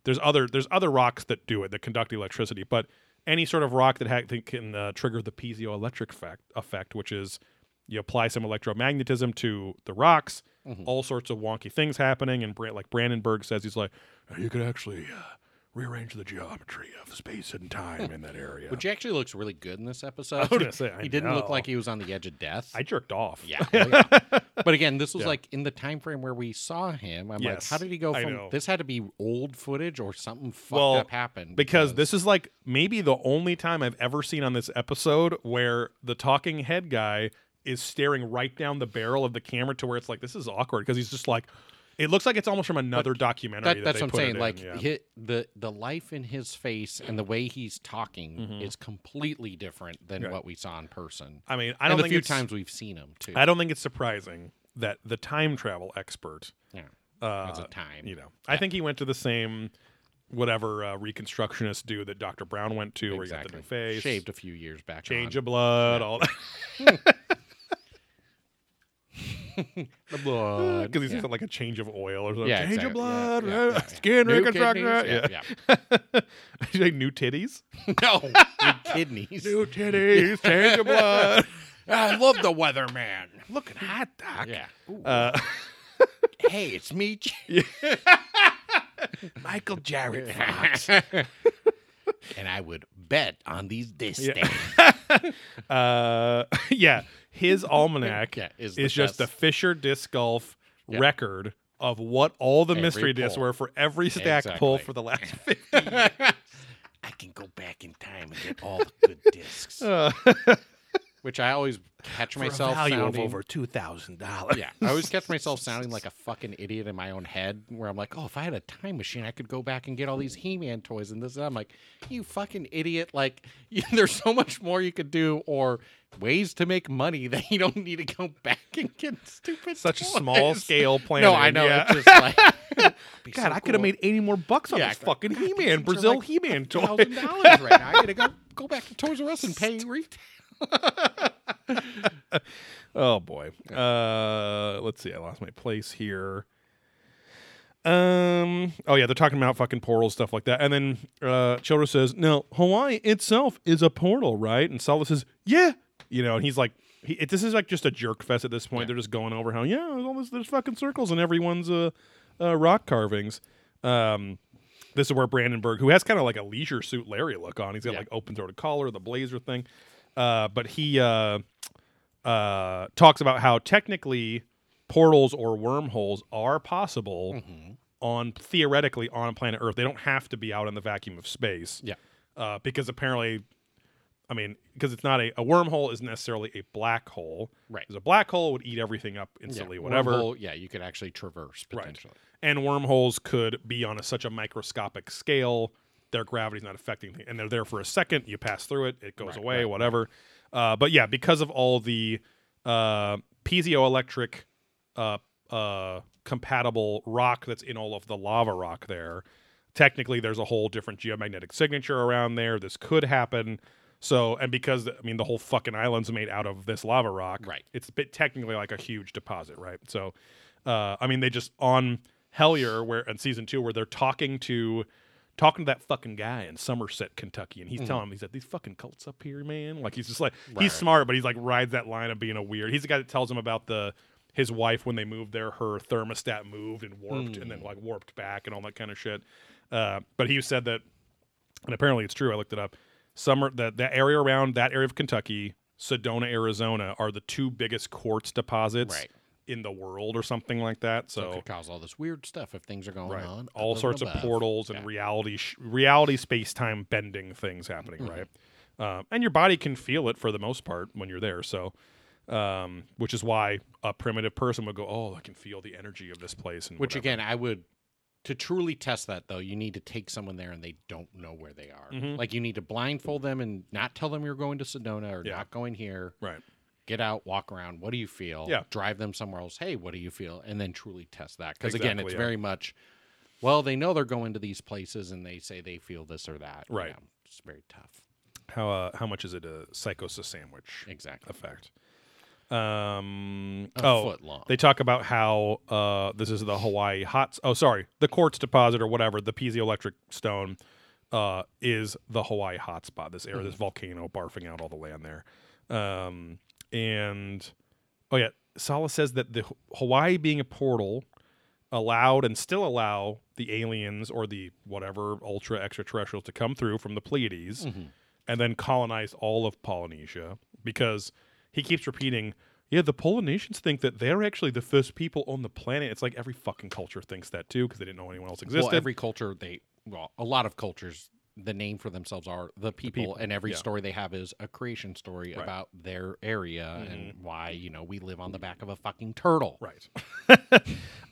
there's other there's other rocks that do it that conduct electricity, but any sort of rock that ha- can uh, trigger the piezoelectric effect, effect, which is you apply some electromagnetism to the rocks, all sorts of wonky things happening. And Bra- like Brandenburg says, he's like, "Uh, you could actually uh, rearrange the geometry of space and time in that area. Which actually looks really good in this (laughs) episode. was say, I he didn't look like he was on the edge of death. I jerked off. yeah, oh, yeah. (laughs) But again, this was Yeah. like in the time frame where we saw him. I'm Yes, like, how did he go I from know. this had to be old footage or something fucked Well, up happened? because this is like maybe the only time I've ever seen on this episode where the talking head guy is staring right down the barrel of the camera to where it's like this is awkward because he's just like it looks like it's almost from another documentary. that, That, that's they what I'm saying. in, Like yeah. the the life in his face and the way he's talking Mm-hmm. is completely different than Right. what we saw in person. I mean, I don't the think few times we've seen him too. I don't think it's surprising that the time travel expert, yeah, uh, as a time. you know, I think he went to the same whatever uh, reconstructionist dude that Dr. Brown went to, where he got the new face, Shaved a few years back. change on. of blood, all that. (laughs) (laughs) (laughs) the blood. (laughs) Because he's yeah. got like a change of oil or something. Yeah, change exactly. of blood, Yeah, (laughs) skin reconstruction. Yeah. yeah, you new titties? no, new kidneys. New titties, change of blood. I love the weatherman. Looking hot, doc. Yeah. Uh, hey, it's me, Michael Jarrett and I would bet on these discs. Yeah. uh, yeah, his (laughs) almanac Yeah, is is, just the Fisher disc golf Yeah. record of what all the Every mystery discs were for every stack pull for the last (laughs) 50 I can go back in time and get all the good discs. uh, (laughs) Which I always catch myself value sounding. of over two thousand dollars. yeah, I always catch myself sounding like a fucking idiot in my own head, where I'm like, "Oh, if I had a time machine, I could go back and get all these He-Man toys and this." And I'm like, "You fucking idiot! Like, (laughs) there's so much more you could do, or ways to make money (laughs) that you don't need to go back and get stupid." Such a toys." small scale (laughs) plan. No, I know. Yeah. It's just like, God, so I could have made eighty more bucks on Yeah, this fucking He-Man Brazil like He Man toy. thousand dollars right now. I gotta go go back to Toys R Us and pay retail. (laughs) Oh boy. Uh let's see. I lost my place here. Um Oh yeah, they're talking about fucking portals stuff like that. And then uh Childress says, "No, Hawaii itself is a portal, right?" And Salla says, "Yeah." You know, and he's like he, it, this is like just a jerk fest at this point. Yeah. They're just going over how yeah, there's all this there's fucking circles in everyone's uh, uh rock carvings. Um this is where Brandenburg, who has kind of like a leisure suit Larry look on, he's got Yeah. like open throated collar, the blazer thing. Uh, but he uh, uh, talks about how technically portals or wormholes are possible Mm-hmm. on theoretically on planet Earth. They don't have to be out in the vacuum of space. Yeah. Uh, because apparently, I mean, because it's not a, a wormhole isn't necessarily a black hole. Right. Because a black hole would eat everything up instantly, Yeah, whatever. wormhole, yeah, you could actually traverse Right. potentially. And wormholes could be on a, such a microscopic scale, their gravity's not affecting things. And they're there for a second, you pass through it, it goes Right, away, right, whatever. Uh, but yeah, because of all the uh, piezoelectric uh, uh, compatible rock that's in all of the lava rock there, technically there's a whole different geomagnetic signature around there. This could happen. So, and because I mean the whole fucking island's made out of this lava rock, Right. It's a bit technically like a huge deposit, right? So, uh, I mean they just on Hellier where in season two where they're talking to talking to that fucking guy in Somerset, Kentucky, and he's telling him he's like these fucking cults up here, man. Like he's just like Right. he's smart, but he's like rides that line of being a weird. He's the guy that tells him about the his wife when they moved there, her thermostat moved and warped, and then like warped back and all that kind of shit. Uh, but he said that, and apparently it's true. I looked it up. Summer that that area around that area of Kentucky, Sedona, Arizona, are the two biggest quartz deposits Right. In the world, or something like that. So, So, it could cause all this weird stuff if things are going right, on. all sorts of portals and Yeah. reality sh- reality space time bending things happening, Mm-hmm. right? Um, and your body can feel it for the most part when you're there. So, um, which is why a primitive person would go, "Oh, I can feel the energy of this place." And Which whatever. again, I would to truly test that though, you need to take someone there and they don't know where they are. Mhm. Like you need to blindfold them and not tell them you're going to Sedona or Yeah. not going here. right? Get out, walk around. What do you feel? Yeah. Drive them somewhere else. Hey, what do you feel? And then truly test that. Because again, it's yeah. very much. Well, they know they're going to these places and they say they feel this or that. you Right. know, it's very tough. How uh, how much is it a psychosis sandwich Exactly. effect? Um, A oh, foot long. they talk about how uh, this is the Hawaii hot. Oh, sorry, the quartz deposit or whatever, the piezoelectric stone uh, is the Hawaii hotspot. This area, this volcano barfing out all the land there. Um, and oh yeah, Salla says that the Hawaii being a portal allowed and still allow the aliens or the whatever ultra extraterrestrials to come through from the Pleiades mm-hmm. and then colonize all of Polynesia because he keeps repeating, yeah, the Polynesians think that they're actually the first people on the planet. It's like every fucking culture thinks that too because they didn't know anyone else existed. Well, every culture they well, a lot of cultures the name for themselves are the people, people, and every yeah. story they have is a creation story Right. Mm-hmm. about their area and why you know we live on the back of a fucking turtle. Right.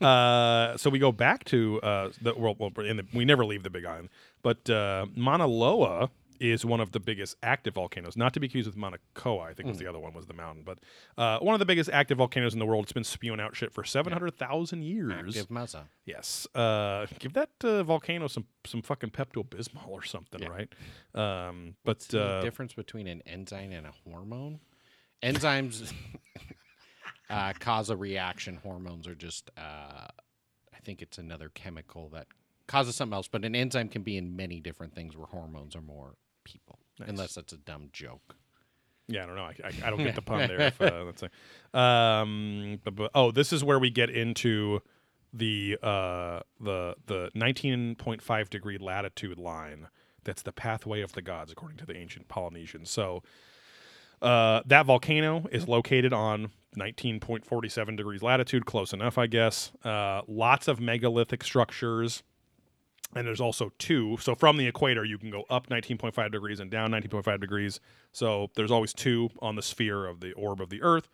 (laughs) uh, so we go back to uh, the well, well in the, we never leave the Big Island, but uh, Mauna Loa is one of the biggest active volcanoes. Not to be accused with Mauna Koa, I think was the other one was the mountain, but uh, one of the biggest active volcanoes in the world. It's been spewing out shit for seven hundred thousand years. Active Mesa. Yes. Uh, give that uh, volcano some some fucking Pepto Bismol or something, Yeah. right? Um, but The uh, difference between an enzyme and a hormone? Enzymes (laughs) uh, cause a reaction. Hormones are just, uh, I think it's another chemical that causes something else. But an enzyme can be in many different things where hormones are more people, unless that's a dumb joke. Yeah, I don't know. I, I, I don't get the pun there. If, (laughs) uh, let's say. Um, but, but oh, this is where we get into the uh, the the 19.5 degree latitude line. That's the pathway of the gods, according to the ancient Polynesians. So uh, that volcano is located on 19.47 degrees latitude, close enough, I guess. Uh, lots of megalithic structures and there's also two. So from the equator, you can go up 19.5 degrees and down 19.5 degrees. So there's always two on the sphere of the orb of the Earth,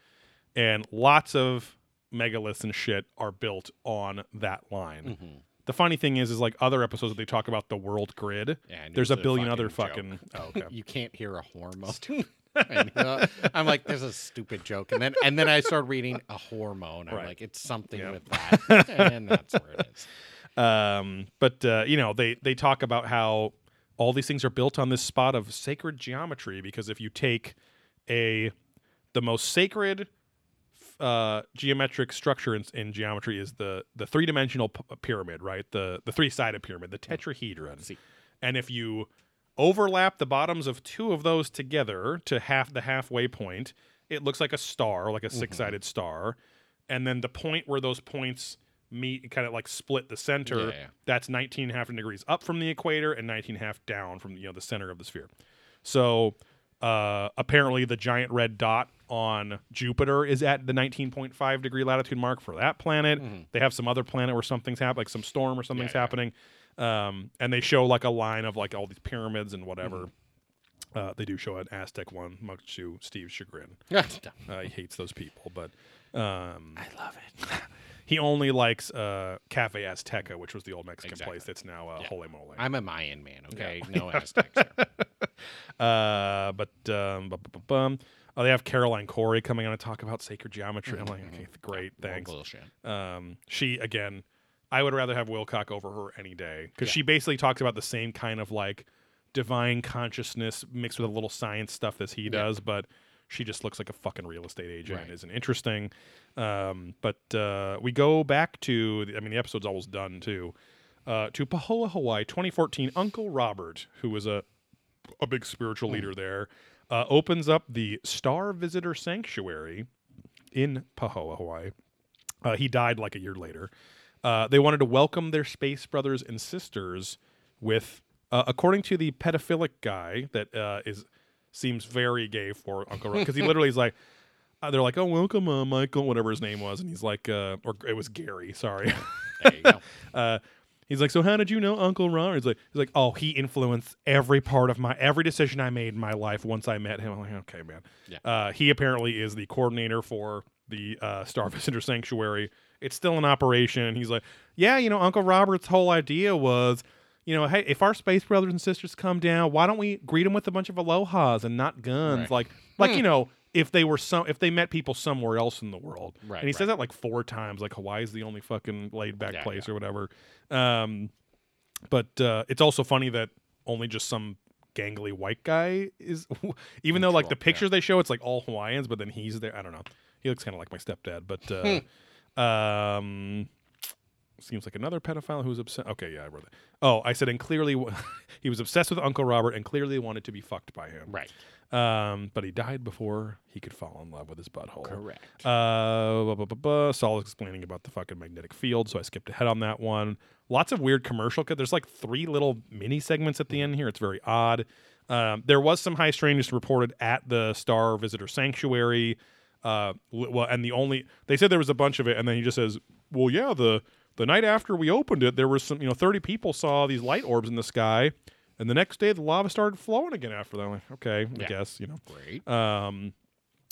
and lots of megaliths and shit are built on that line. The funny thing is, is like other episodes that they talk about the world grid. Yeah, there's a was a billion other fucking fucking. (laughs) Oh, okay. you can't hear a hormone. And, (laughs) uh, I'm like, there's a stupid joke, and then and then I start reading a hormone. I'm Right. like, it's something Yep. with that, (laughs) and that's where it is. Um, but uh, you know, they they talk about how all these things are built on this spot of sacred geometry because if you take a the most sacred uh, geometric structure in, in geometry is the the three dimensional p- pyramid, right? The the three sided pyramid, the tetrahedron. See. And if you overlap the bottoms of two of those together to half the halfway point, it looks like a star, like a Mm-hmm. six sided star. And then the point where those points meet, kind of like split the center, Yeah, yeah. that's 19 half degrees up from the equator and 19 half down from you know the center of the sphere. So uh, apparently, the giant red dot on Jupiter is at the 19.5 degree latitude mark for that planet. They have some other planet where something's happening, like some storm or something's yeah. happening, um, and they show like a line of like all these pyramids and whatever. Uh, they do show an Aztec one, much to Steve's chagrin. (laughs) Uh, he hates those people, but um, I love it. (laughs) he only likes uh, Cafe Azteca, which was the old Mexican Exactly. place that's now uh, Yeah. Holy Mole. I'm a Mayan man. Okay, (laughs) no Aztecs. (laughs) Uh, but um, bu- bu- bu- bum. Oh, they have Caroline Corey coming on to talk about sacred geometry. I'm like, okay, great, thanks. Um, she again, I would rather have Wilcock over her any day because she basically talks about the same kind of like divine consciousness mixed with a little science stuff as he does, but she just looks like a fucking real estate agent Right. isn't interesting. Um, but uh, we go back to, I mean, the episode's almost done too. Uh, to Pahoa, Hawaii, 2014. Uncle Robert, who was a a big spiritual leader there, uh, opens up the Star Visitor Sanctuary in Pahoa, Hawaii. Uh, he died like a year later. Uh, they wanted to welcome their space brothers and sisters with, uh, according to the pedophilic guy that uh, is seems very gay for Uncle Robert because he (laughs) literally is like. Uh, they're like, oh, welcome, uh, Michael, whatever his name was, and he's like, uh, or it was Gary, sorry. (laughs) There you go. Uh, he's like, so how did you know Uncle Ron? He's like, he's like, oh, he influenced every part of my every decision I made in my life once I met him. I'm like, okay, man. Yeah. Uh, he apparently is the coordinator for the uh, Star (laughs) Visitor Sanctuary. It's still in operation, and he's like, yeah, you know, Uncle Robert's whole idea was. You know, hey, if our space brothers and sisters come down, why don't we greet them with a bunch of alohas and not guns? Right. Like, like you know, if they were some, if they met people somewhere else in the world, Right, and he says that like four times, like Hawaii's the only fucking laid back Yeah, place or whatever. Um, but uh, it's also funny that only just some gangly white guy is, (laughs) even though like the yeah. pictures they show, it's like all Hawaiians, but then he's there. I don't know. He looks kind of like my stepdad, but uh, um, seems like another pedophile who's obsessed. Okay, yeah, I wrote that. Oh, I said, and clearly (laughs) he was obsessed with Uncle Robert and clearly wanted to be fucked by him. Right. Um, but he died before he could fall in love with his butthole. Correct. Uh, blah, blah, blah, blah. Saul is explaining about the fucking magnetic field, so I skipped ahead on that one. Lots of weird commercial. cut. There's like three little mini segments at the end here. It's very odd. Um, there was some high strangeness reported at the Star Visitor Sanctuary. Uh, well, and the only they said there was a bunch of it, and then he just says, "Well, yeah, the the night after we opened it, there was some, you know, 30 people saw these light orbs in the sky." And the next day, the lava started flowing again. After that, I'm like, okay, I guess you know. Great. Um,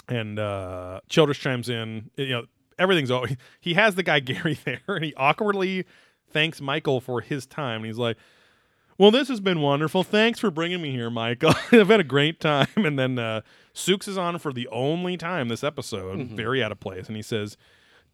and uh, Childress chimes in. You know, everything's all (laughs) he has the guy (laughs) Gary there, and he awkwardly thanks Michael for his time. And he's like, "Well, this has been wonderful. Thanks for bringing me here, Michael. (laughs) I've had a great time." And then uh, Sooks is on for the only time this episode, very out of place, and he says,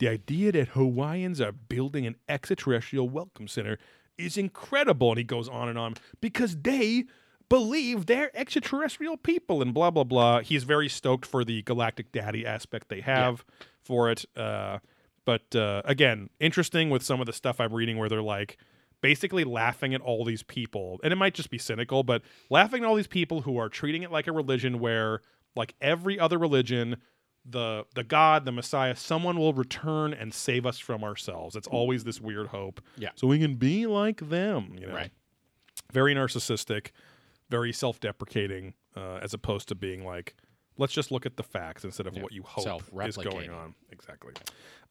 "The idea that Hawaiians are building an extraterrestrial welcome center is incredible." And he goes on and on because they believe they're extraterrestrial people and blah blah blah. He's very stoked for the galactic daddy aspect they have for it. Uh, but uh, again, interesting with some of the stuff I'm reading where they're like basically laughing at all these people, and it might just be cynical, but laughing at all these people who are treating it like a religion where, like every other religion, the the God, the Messiah, someone will return and save us from ourselves. It's always this weird hope, Yeah. so we can be like them, you know Right. very narcissistic, very self-deprecating, uh, as opposed to being like, let's just look at the facts instead of Yeah. what you hope is going on. Exactly.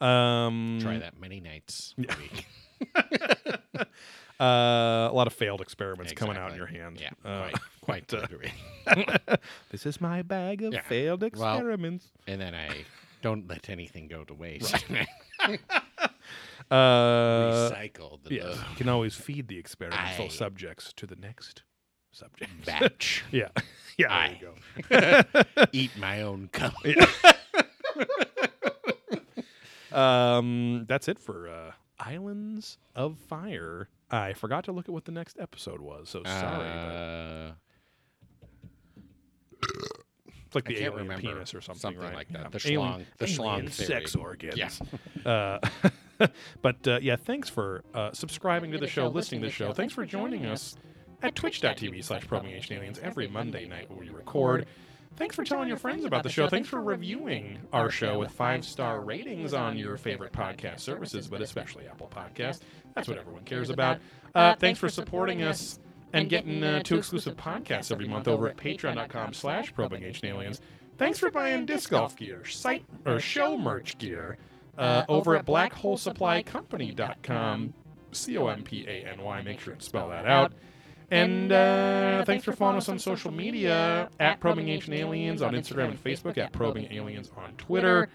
Um, Try that many nights a week. (laughs) (laughs) Uh, a lot of failed experiments coming out in your Exactly. hand. Yeah. Uh, quite. (laughs) Quite uh, (laughs) this is my bag of Yeah. failed Well, experiments. And then I don't let anything go to waste. (laughs) uh, Recycled. yeah, the you can always feed the experimental I- subjects to the next subject. batch. yeah, yeah. I- There you go. Eat my own cum. Um, that's it for uh, Islands of Fire. I forgot to look at what the next episode was, so sorry. but Uh, It's like the alien remember. penis or something, Something right? like that. Yeah. The Alien- schlong- the schlong alien theory. sex organs. Yeah. Uh, (laughs) but uh, yeah, thanks for uh, subscribing to the show, listening to the show. Thanks for joining us at twitch.tv slash probing ancient aliens every Monday night when we record. Thanks for telling your friends about the show. Thanks for reviewing our show with five star ratings on your favorite podcast services, but especially Apple Podcasts. That's what everyone cares about. Uh, thanks for supporting us and getting uh, two exclusive podcasts every month over at patreon.com slash probing ancient aliens. Thanks for buying disc golf gear, site or show merch gear uh, over at blackholesupplycompany.com. C O M P A N Y. Make sure to spell that out. And uh, thanks for following us on social media at Probing Ancient Aliens on Instagram and Facebook, at Probing Aliens on Twitter.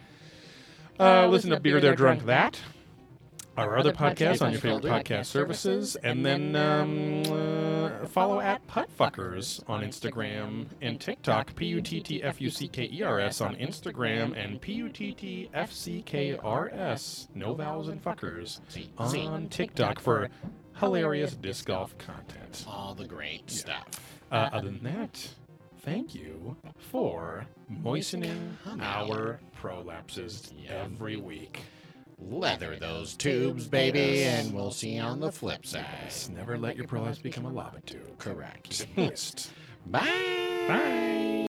Uh, listen to Beer There Drunk That, our other podcasts on your favorite podcast services, and then um, uh, follow at Puttfuckers on Instagram and TikTok, P U T T F U C K E R S on Instagram, and P U T T F C K R S, no vowels and fuckers, on TikTok for hilarious disc golf content. All the great stuff. Uh, other than that, thank you for moistening our prolapses every week. Leather those tubes, baby, and we'll see you on the flip side. Yes, never let your prolapse become a lava tube. Correct. Moist. (laughs) Bye. Bye.